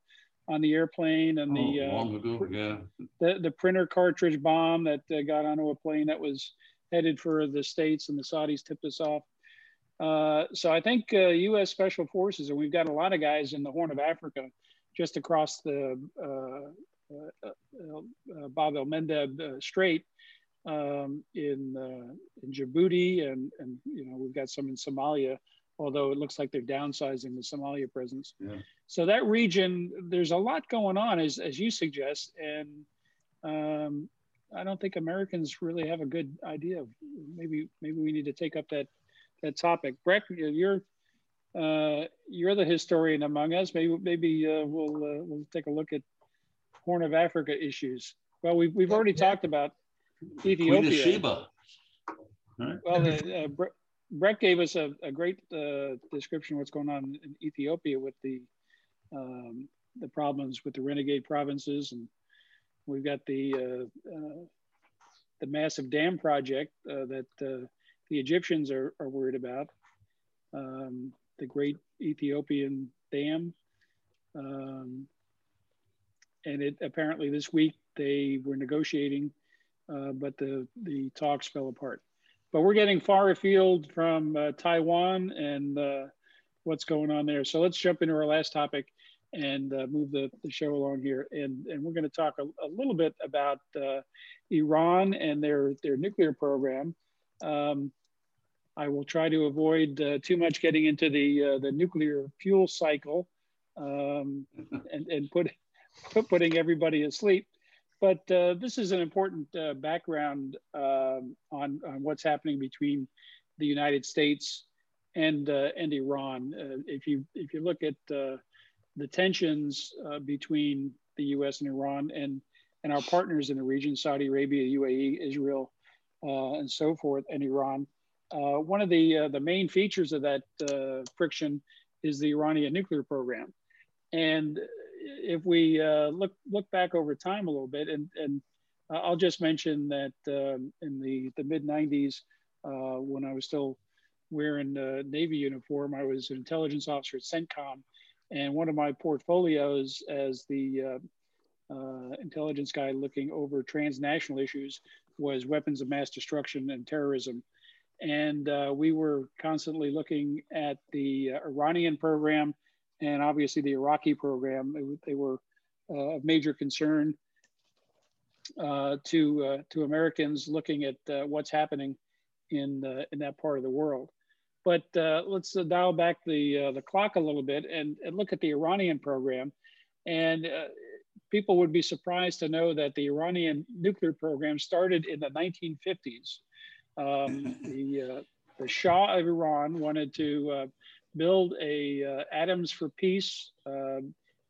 on the airplane and the oh, ago, yeah. the the printer cartridge bomb that uh, got onto a plane that was headed for the states and the Saudis tipped us off. Uh, so I think uh, U.S. Special Forces and we've got a lot of guys in the Horn of Africa, just across the Bab el Mandeb Strait, um, in uh, in Djibouti, and and you know we've got some in Somalia. Although it looks like they're downsizing the Somalia presence. Yeah. So that region, there's a lot going on, as as you suggest, and um, I don't think Americans really have a good idea of maybe maybe we need to take up that that topic. Breck, you're uh, you're the historian among us. Maybe maybe uh, we'll uh, we'll take a look at Horn of Africa issues. Well, we've we've already yeah. talked about Ethiopia. Queen of Sheba. Right. Well, uh, Breck gave us a, a great uh, description of what's going on in Ethiopia with the um, the problems with the renegade provinces, and we've got the uh, uh, the massive dam project uh, that the Egyptians are, are worried about, um, the Great Ethiopian Dam. Um, and it apparently this week they were negotiating, uh, but the, the talks fell apart. But we're getting far afield from uh, Taiwan and uh, what's going on there. So let's jump into our last topic and uh, move the, the show along here. And, and we're going to talk a, a little bit about uh, Iran and their, their nuclear program. Um, I will try to avoid uh, too much getting into the, the nuclear fuel cycle um, and, and put, putting everybody asleep. But uh, this is an important uh, background um, on, on what's happening between the United States and uh, and Iran. Uh, if you if you look at uh, the tensions between the U.S. and Iran and and our partners in the region, Saudi Arabia, UAE, Israel, and so forth, and Iran, one of the the main features of that friction is the Iranian nuclear program. And if we uh, look look back over time a little bit, and and I'll just mention that um, in the the mid '90s, uh, when I was still wearing a Navy uniform, I was an intelligence officer at CENTCOM, and one of my portfolios as the uh, uh, intelligence guy looking over transnational issues was weapons of mass destruction and terrorism. And uh, we were constantly looking at the uh, Iranian program and obviously the Iraqi program. They, they were uh, of major concern uh, to uh, to Americans looking at uh, what's happening in in that part of the world. But uh, let's dial back the the clock a little bit and, and look at the Iranian program. And people would be surprised to know that the Iranian nuclear program started in the 1950s. Um, the the Shah of Iran wanted to build a uh, Atoms for Peace uh,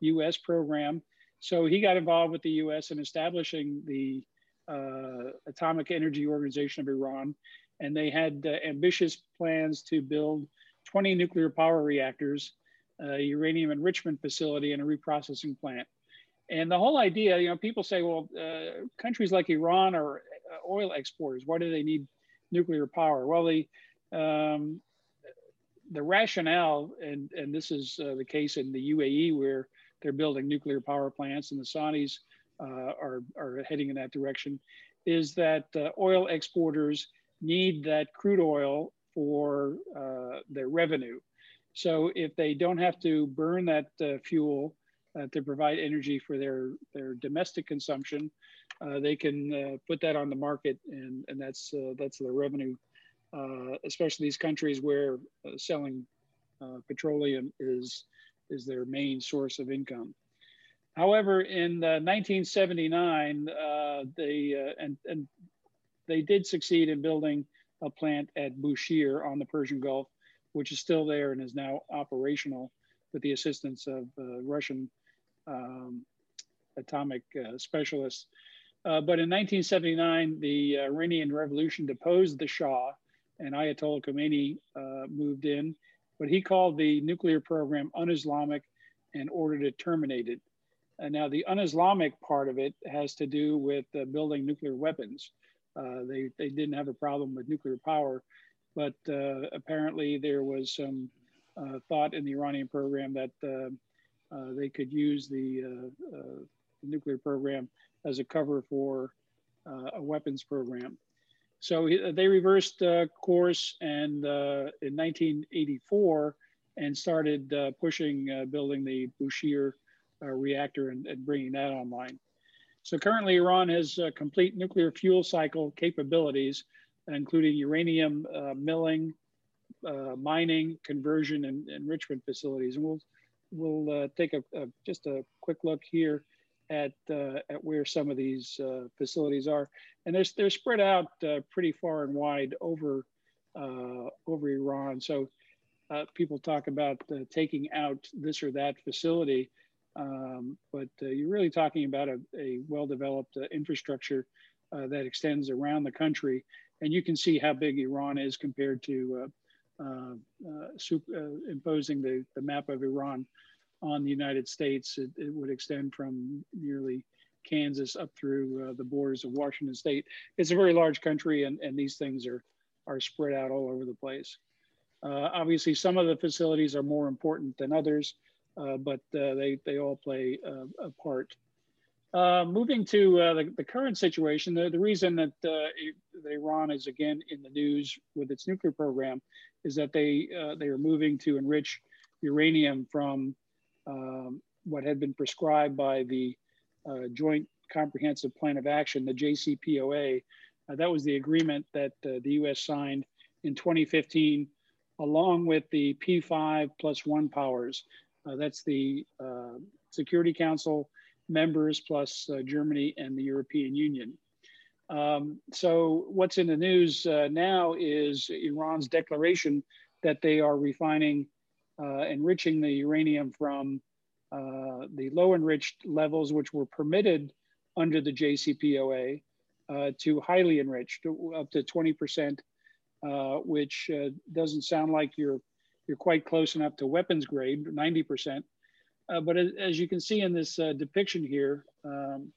U.S. program. So he got involved with the U.S. in establishing the uh, Atomic Energy Organization of Iran, and they had uh, ambitious plans to build 20 nuclear power reactors, a uranium enrichment facility, and a reprocessing plant. And the whole idea, you know, people say, well, uh, countries like Iran are uh, oil exporters. Why do they need nuclear power? Well, the um, the rationale, and, and this is uh, the case in the UAE where they're building nuclear power plants and the Saudis uh, are, are heading in that direction, is that uh, oil exporters need that crude oil for uh, their revenue. So if they don't have to burn that uh, fuel to provide energy for their, their domestic consumption, they can put that on the market and, and that's, that's their revenue uh, especially these countries where uh, selling uh, petroleum is, is their main source of income. However, in 1979, uh, they, and, and they did succeed in building a plant at Bushehr on the Persian Gulf, which is still there and is now operational with the assistance of uh, Russian um, atomic uh, specialists. Uh, but in 1979, the Iranian Revolution deposed the Shah, and Ayatollah Khomeini uh, moved in, but he called the nuclear program un-Islamic and ordered it terminated. And now the un-Islamic part of it has to do with uh, building nuclear weapons. Uh, they, they didn't have a problem with nuclear power, but uh, apparently there was some uh, thought in the Iranian program that uh, they could use the nuclear program as a cover for a weapons program. So they reversed uh, course and uh, in 1984 and started uh, pushing uh, building the Bushehr uh, reactor and, and, bringing that online. So currently Iran has uh, complete nuclear fuel cycle capabilities, including uranium milling, mining, conversion, and enrichment facilities. And we'll, we'll take a, a, just a quick look here at, uh, at where some of these uh, facilities are. And they're, they're spread out uh, pretty far and wide over, uh, over Iran. So uh, people talk about uh, taking out this or that facility, um, but you're really talking about a, a well-developed infrastructure that extends around the country. And you can see how big Iran is compared to imposing the, the map of Iran on the United States. It, it would extend from nearly Kansas up through uh, the borders of Washington State. It's a very large country, and, and these things are are spread out all over the place. Uh, obviously, some of the facilities are more important than others, uh, but uh, they, they all play a part. Uh, moving to uh, the, the, current situation, the, the reason that, that, Iran is again in the news with its nuclear program is that they, they are moving to enrich uranium from um, what had been prescribed by the Joint Comprehensive Plan of Action, the JCPOA, uh, that was the agreement that uh, the US signed in 2015, along with the P5 plus one powers. Uh, that's the Security Council members plus Germany and the European Union. Um, so what's in the news uh, now is Iran's declaration that they are refining, uh, enriching the uranium from uh, the low enriched levels, which were permitted under the JCPOA, uh, to highly enriched, up to 20%, uh, which uh, doesn't sound like you're, you're quite close enough to weapons grade, 90%. Uh, but as, as, you can see in this uh, depiction here, um,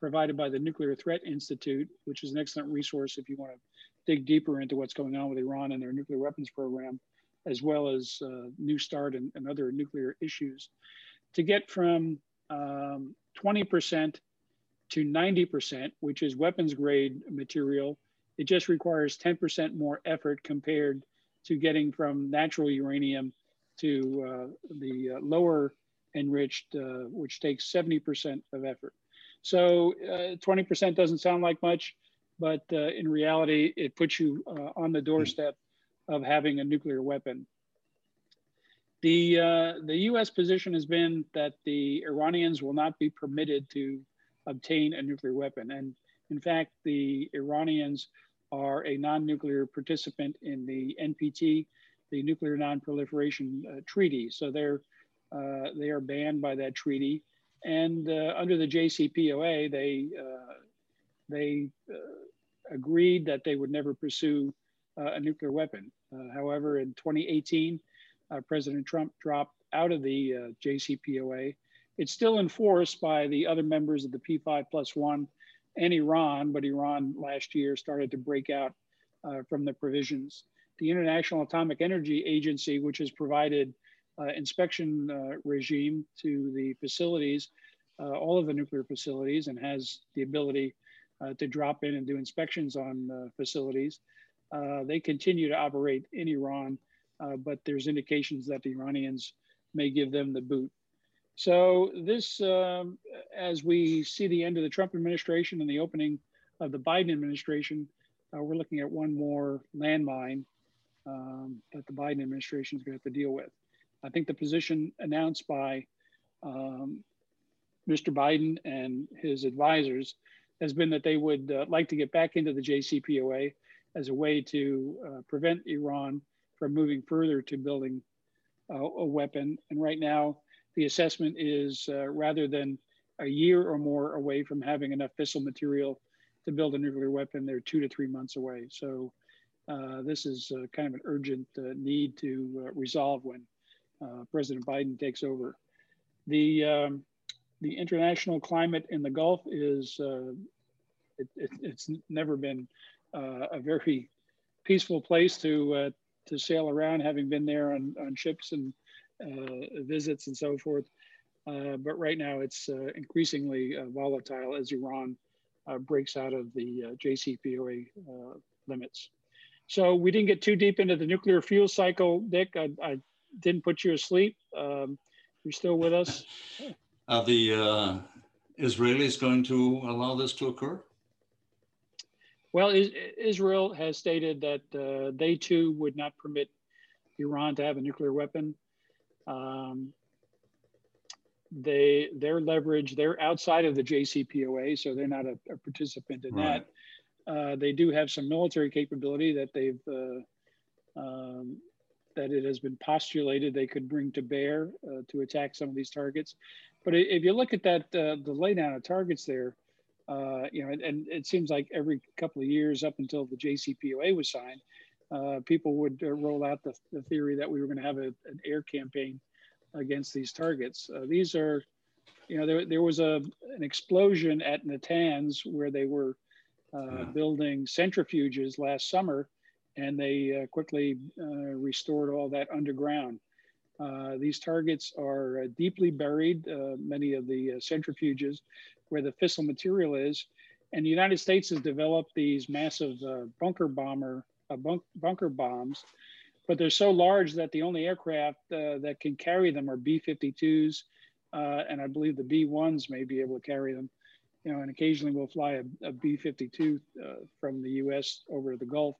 provided by the Nuclear Threat Institute, which is an excellent resource if you want to dig deeper into what's going on with Iran and their nuclear weapons program, as well as uh, New START and, and, other nuclear issues. To get from um, 20% to 90%, which is weapons grade material, it just requires 10% more effort compared to getting from natural uranium to uh, the uh, lower enriched, uh, which takes 70% of effort. So 20% uh, doesn't sound like much, but uh, in reality, it puts you on the doorstep of having a nuclear weapon. The, the US position has been that the Iranians will not be permitted to obtain a nuclear weapon. And in fact, the Iranians are a non-nuclear participant in the NPT, the Nuclear Non-Proliferation uh, Treaty. So they're uh, they are banned by that treaty. And uh, under the JCPOA, they uh, they uh, agreed that they would never pursue uh, a nuclear weapon. However, in 2018, President Trump dropped out of the JCPOA it's still enforced by the other members of the P5 plus one and Iran, but Iran last year started to break out uh, from the provisions. The International Atomic Energy Agency, which has provided uh, inspection uh, regime to the facilities, uh, all of the nuclear facilities, and has the ability uh, to drop in and do inspections on uh, they continue to operate in Iran, but there's indications that the Iranians may give them the boot. So this, um, as we see the end of the Trump administration and the opening of the Biden administration, uh, we're looking at one more landmine um, that the Biden administration is going to have to deal with. I think the position announced by um, Mr. Biden and his advisors has been that they would uh, like to get back into the JCPOA as a way to uh, prevent Iran from moving further to building uh, a weapon. And right now, the assessment is uh, rather than a year or more away from having enough fissile material to build a nuclear weapon, they're two to three months away. So uh, this is uh, kind of an urgent uh, need to resolve when President Biden takes over. The, um, the international climate in the Gulf is, it, it, it's never been a very peaceful place to, to sail around, having been there on, on ships and uh, visits and so forth. Uh, but right now it's uh, increasingly volatile as Iran breaks out of the JCPOA limits. So we didn't get too deep into the nuclear fuel cycle, Dick. I, I didn't put you asleep. Um, you're still with us? Are the uh, Israelis going to allow this to occur? Well, Israel has stated that uh, they too would not permit Iran to have a nuclear weapon. Um, they their leverage they're outside of the JCPOA, so they're not a, a participant in right. that. Uh, they do have some military capability that they've uh, um, that it has been postulated they could bring to bear uh, to attack some of these targets. But if you look at that uh, the laydown of targets there, uh, you know, and, and, it seems like every couple of years up until the JCPOA was signed, uh, people would uh, roll out the, the, theory that we were going to have a, an air campaign against these targets. Uh, these are, you know, there, there was a, an explosion at Natanz where they were uh, building centrifuges last summer and they uh, quickly uh, restored all that underground. Uh, these targets are uh, deeply buried, uh, many of the centrifuges where the fissile material is. And the United States has developed these massive bunker bomber, bunk bunker bombs, but they're so large that the only aircraft that can carry them are B-52s, and I believe the B-1s may be able to carry them you know, and occasionally we'll fly a a B-52 uh, from the U.S. over the Gulf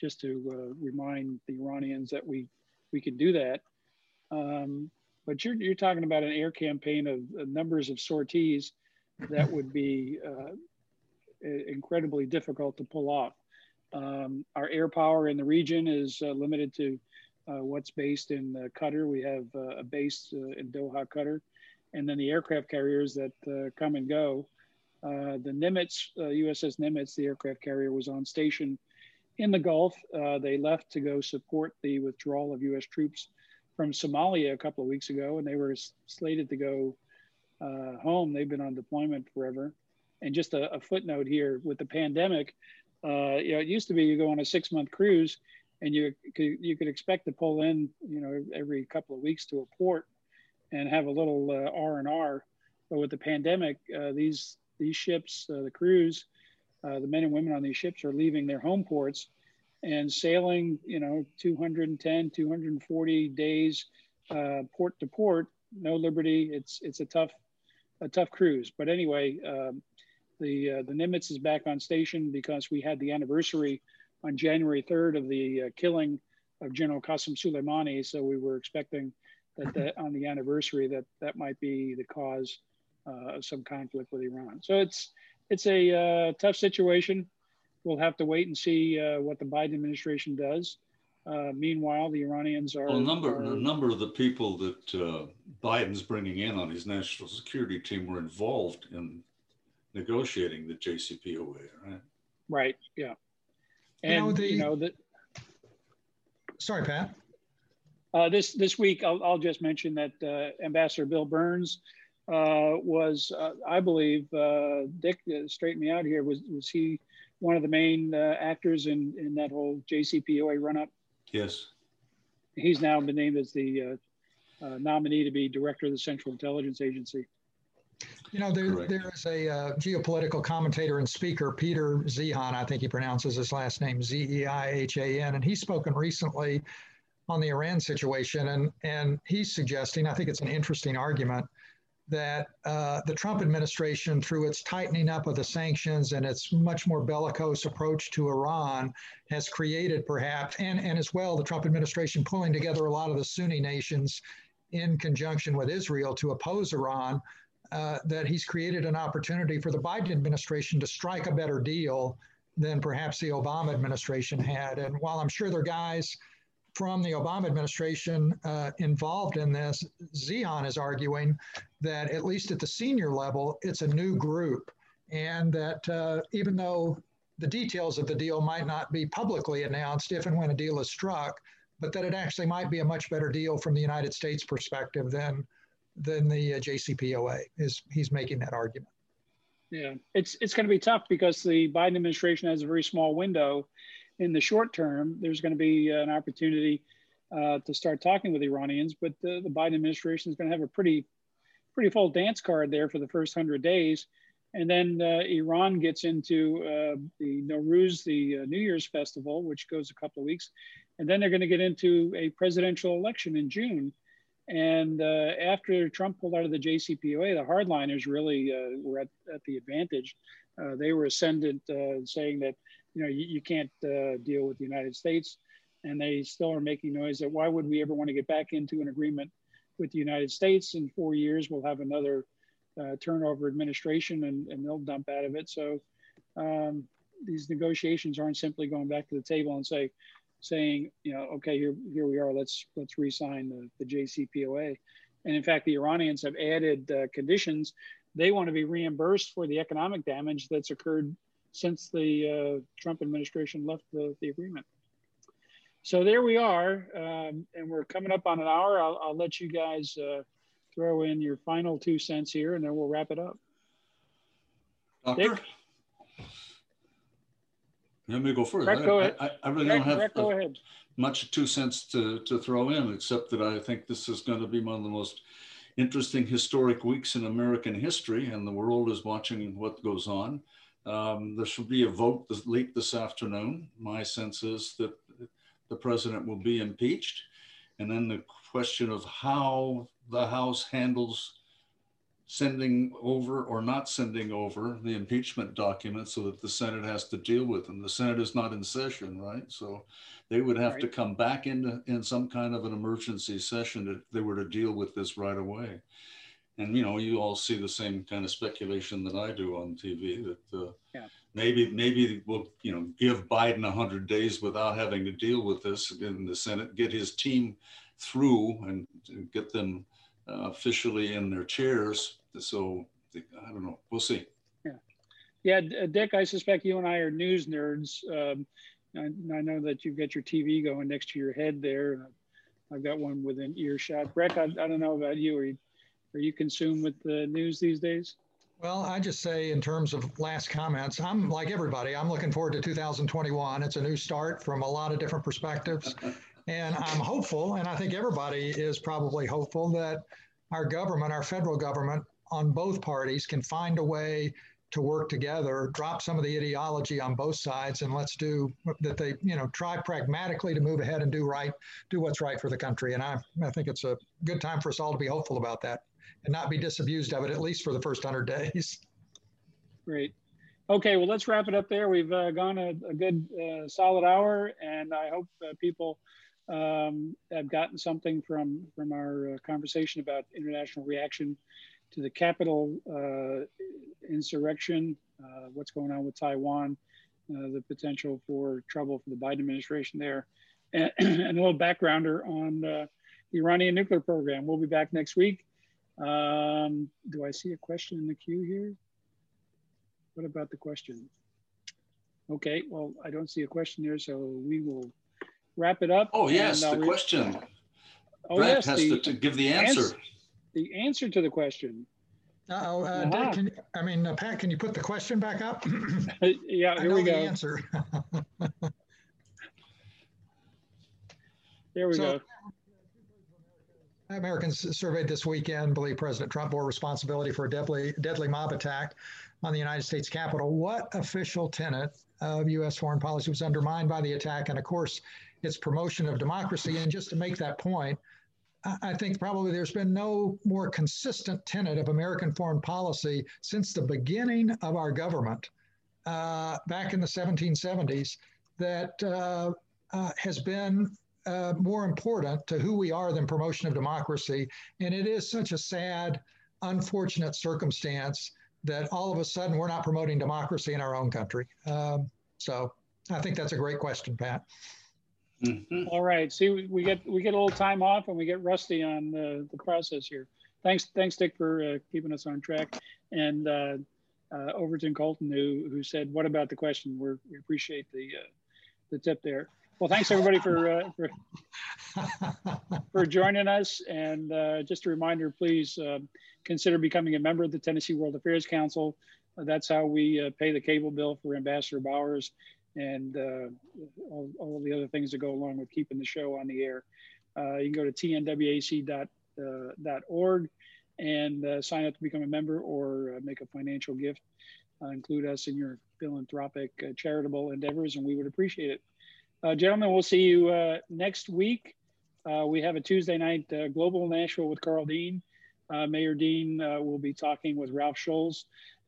just to uh, remind the Iranians that we we can do that. Um, but you're you're talking about an air campaign of, of numbers of sorties that would be uh, incredibly difficult to pull off. Um, our air power in the region is uh, limited to uh, what's based in Qatar. We have uh, a base uh, in Doha, Qatar, and then the aircraft carriers that uh, come and go. the Nimitz, USS Nimitz, the aircraft carrier, was on station in the Gulf. They left to go support the withdrawal of U.S. troops from Somalia a couple of weeks ago, and they were slated to go uh, home. They've been on deployment forever. And just a, a footnote here with the pandemic, uh, you know, it used to be you go on a six-month cruise, and you could, you could expect to pull in, you know, every couple of weeks to a port and have a little uh, R and R. But with the pandemic, uh, these these ships, uh, the crews, the men and women on these ships are leaving their home ports and sailing, you know, 210, 240 days uh, port to port, no liberty. It's it's a tough a tough cruise. But anyway, um, the uh, the Nimitz is back on station because we had the anniversary on January 3rd of the uh, killing of General Qasem Soleimani. So we were expecting that, that on the anniversary that that might be the cause uh, of some conflict with Iran. So it's it's a tough situation. We'll have to wait and see what the Biden administration does. Uh, meanwhile, the Iranians are. Well, a number, are, a number of the people that uh, Biden's bringing in on his national security team were involved in negotiating the JCPOA, right? Right. Yeah. And you know, the, you know that. Sorry, Pat. Uh, this this week, I'll, I'll just mention that uh, Ambassador Bill Burns uh, was, uh, I believe, uh, Dick, uh, straighten me out here, was, was he one of the main uh, actors in, in that whole JCPOA run up? Yes. He's now been named as the uh, nominee to be director of the Central Intelligence Agency. You know, there, there is a uh, geopolitical commentator and speaker, Peter Zeihan, I think he pronounces his last name Z E I H A N, and he's spoken recently on the Iran situation. And, and he's suggesting, I think it's an interesting argument, that uh, the Trump administration, through its tightening up of the sanctions and its much more bellicose approach to Iran, has created perhaps, and, and as well, the Trump administration pulling together a lot of the Sunni nations in conjunction with Israel to oppose Iran, uh, that he's created an opportunity for the Biden administration to strike a better deal than perhaps the Obama administration had. And while I'm sure there are guys, from the Obama administration uh, involved in this, Zeihan is arguing that at least at the senior level, it's a new group. And that uh, even though the details of the deal might not be publicly announced if and when a deal is struck, but that it actually might be a much better deal from the United States perspective than than the uh, JCPOA. Is he's making that argument? Yeah, it's it's going to be tough because the Biden administration has a very small window, in the short term, there's going to be an opportunity uh, to start talking with Iranians, but the, the Biden administration is going to have a pretty, pretty full dance card there for the first hundred days, and then uh, Iran gets into uh, the Nowruz, the uh, New Year's festival, which goes a couple of weeks, and then they're going to get into a presidential election in June. And uh, after Trump pulled out of the JCPOA, the hardliners really uh, were at, at the advantage. they were ascendant, saying that you know, you, you can't uh, deal with the United States. And they still are making noise that why would we ever want to get back into an agreement with the United States? In four years, we'll have another uh, turnover administration and, and they'll dump out of it. So um, these negotiations aren't simply going back to the table and say, saying, you know, okay, here, here we are, let's, let's re-sign the, the JCPOA. And in fact, the Iranians have added uh, conditions. They want to be reimbursed for the economic damage that's occurred since the uh, Trump administration left the, the agreement. so there we are, um, and we're coming up on an hour. I'll, I'll let you guys uh, throw in your final two cents here, and then we'll wrap it up. Doctor? Dick? Let me go first. Breck, go ahead. I, I, really don't have Breck, go ahead. much two cents to, to throw in, except that I think this is going to be one of the most interesting historic weeks in American history, and the world is watching what goes on. Um, there should be a vote this, late this afternoon. My sense is that the president will be impeached. And then the question of how the House handles sending over or not sending over the impeachment documents so that the Senate has to deal with them. The Senate is not in session, right? So they would have right. to come back into in some kind of an emergency session if they were to deal with this right away. And you know, you all see the same kind of speculation that I do on TV that uh, yeah. maybe maybe we'll you know give Biden hundred days without having to deal with this in the Senate, get his team through and get them uh, officially in their chairs. So I don't know. We'll see. Yeah, yeah, Dick. I suspect you and I are news nerds. Um, I, I, know that you've got your TV going next to your head there. I've got one within earshot. Breck, I, I don't know about you. Are you are you consumed with the news these days? Well, I just say in terms of last comments, I'm like everybody. I'm looking forward to 2021. It's a new start from a lot of different perspectives. And I'm hopeful, and I think everybody is probably hopeful that our government, our federal government, on both parties can find a way to work together, drop some of the ideology on both sides, and let's do that. They, you know, try pragmatically to move ahead and do right, do what's right for the country. And I, I think it's a good time for us all to be hopeful about that and not be disabused of it at least for the first hundred days. Great. Okay, well, let's wrap it up there. We've uh, gone a, a good uh, solid hour, and I hope uh, people um, have gotten something from from our uh, conversation about international reaction to the capital uh, insurrection, uh, what's going on with Taiwan, uh, the potential for trouble for the Biden administration there, and, and a little backgrounder on uh, the Iranian nuclear program. We'll be back next week. Um, do I see a question in the queue here? What about the question? Okay, well, I don't see a question there, so we will wrap it up. Oh, yes, the question. Oh, Breck yes, has the, to, give the answer. answer. The answer to the question. Uh-oh, uh, uh-huh. can, I mean, uh, Pat, can you put the question back up? yeah, here we go. answer. there we so, go. Americans surveyed this weekend believe President Trump bore responsibility for a deadly, deadly mob attack on the United States Capitol. What official tenet of U.S. foreign policy was undermined by the attack? And of course, its promotion of democracy. And just to make that point, I think probably there's been no more consistent tenet of American foreign policy since the beginning of our government uh, back in the 1770s that uh, uh, has been uh, more important to who we are than promotion of democracy. And it is such a sad, unfortunate circumstance that all of a sudden we're not promoting democracy in our own country. Um, so I think that's a great question, Pat. Mm-hmm. All right. See, we get we get a little time off and we get rusty on the, the process here. Thanks, thanks, Dick, for uh, keeping us on track. And uh, uh, Overton Colton, who who said, "What about the question?" We're, we appreciate the uh, the tip there. Well, thanks everybody for uh, for, for joining us. And uh, just a reminder, please consider becoming a member of the Tennessee World Affairs Council. that's how we pay the cable bill for Ambassador Bowers and uh, all, all the other things that go along with keeping the show on the air. Uh, you can go to tnwac.org uh, and uh, sign up to become a member or uh, make a financial gift. include us in your philanthropic charitable endeavors, and we would appreciate it. gentlemen, we'll see you next week. we have a Tuesday night Global Nashville with Karl Dean. Mayor Dean will be talking with Ralph Schulz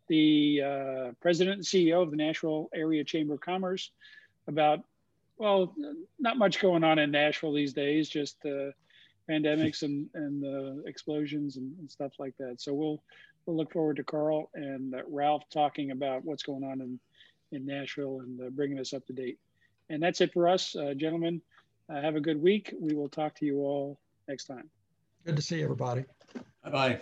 the uh, president and CEO of the Nashville Area Chamber of Commerce about, well, not much going on in Nashville these days, just uh, pandemics and, and uh, explosions and, and, stuff like that. So we'll, we'll look forward to Karl and uh, Ralph talking about what's going on in, in Nashville and uh, bringing us up to date. And that's it for us, uh, gentlemen. have a good week. We will talk to you all next time. Good to see everybody. Bye bye.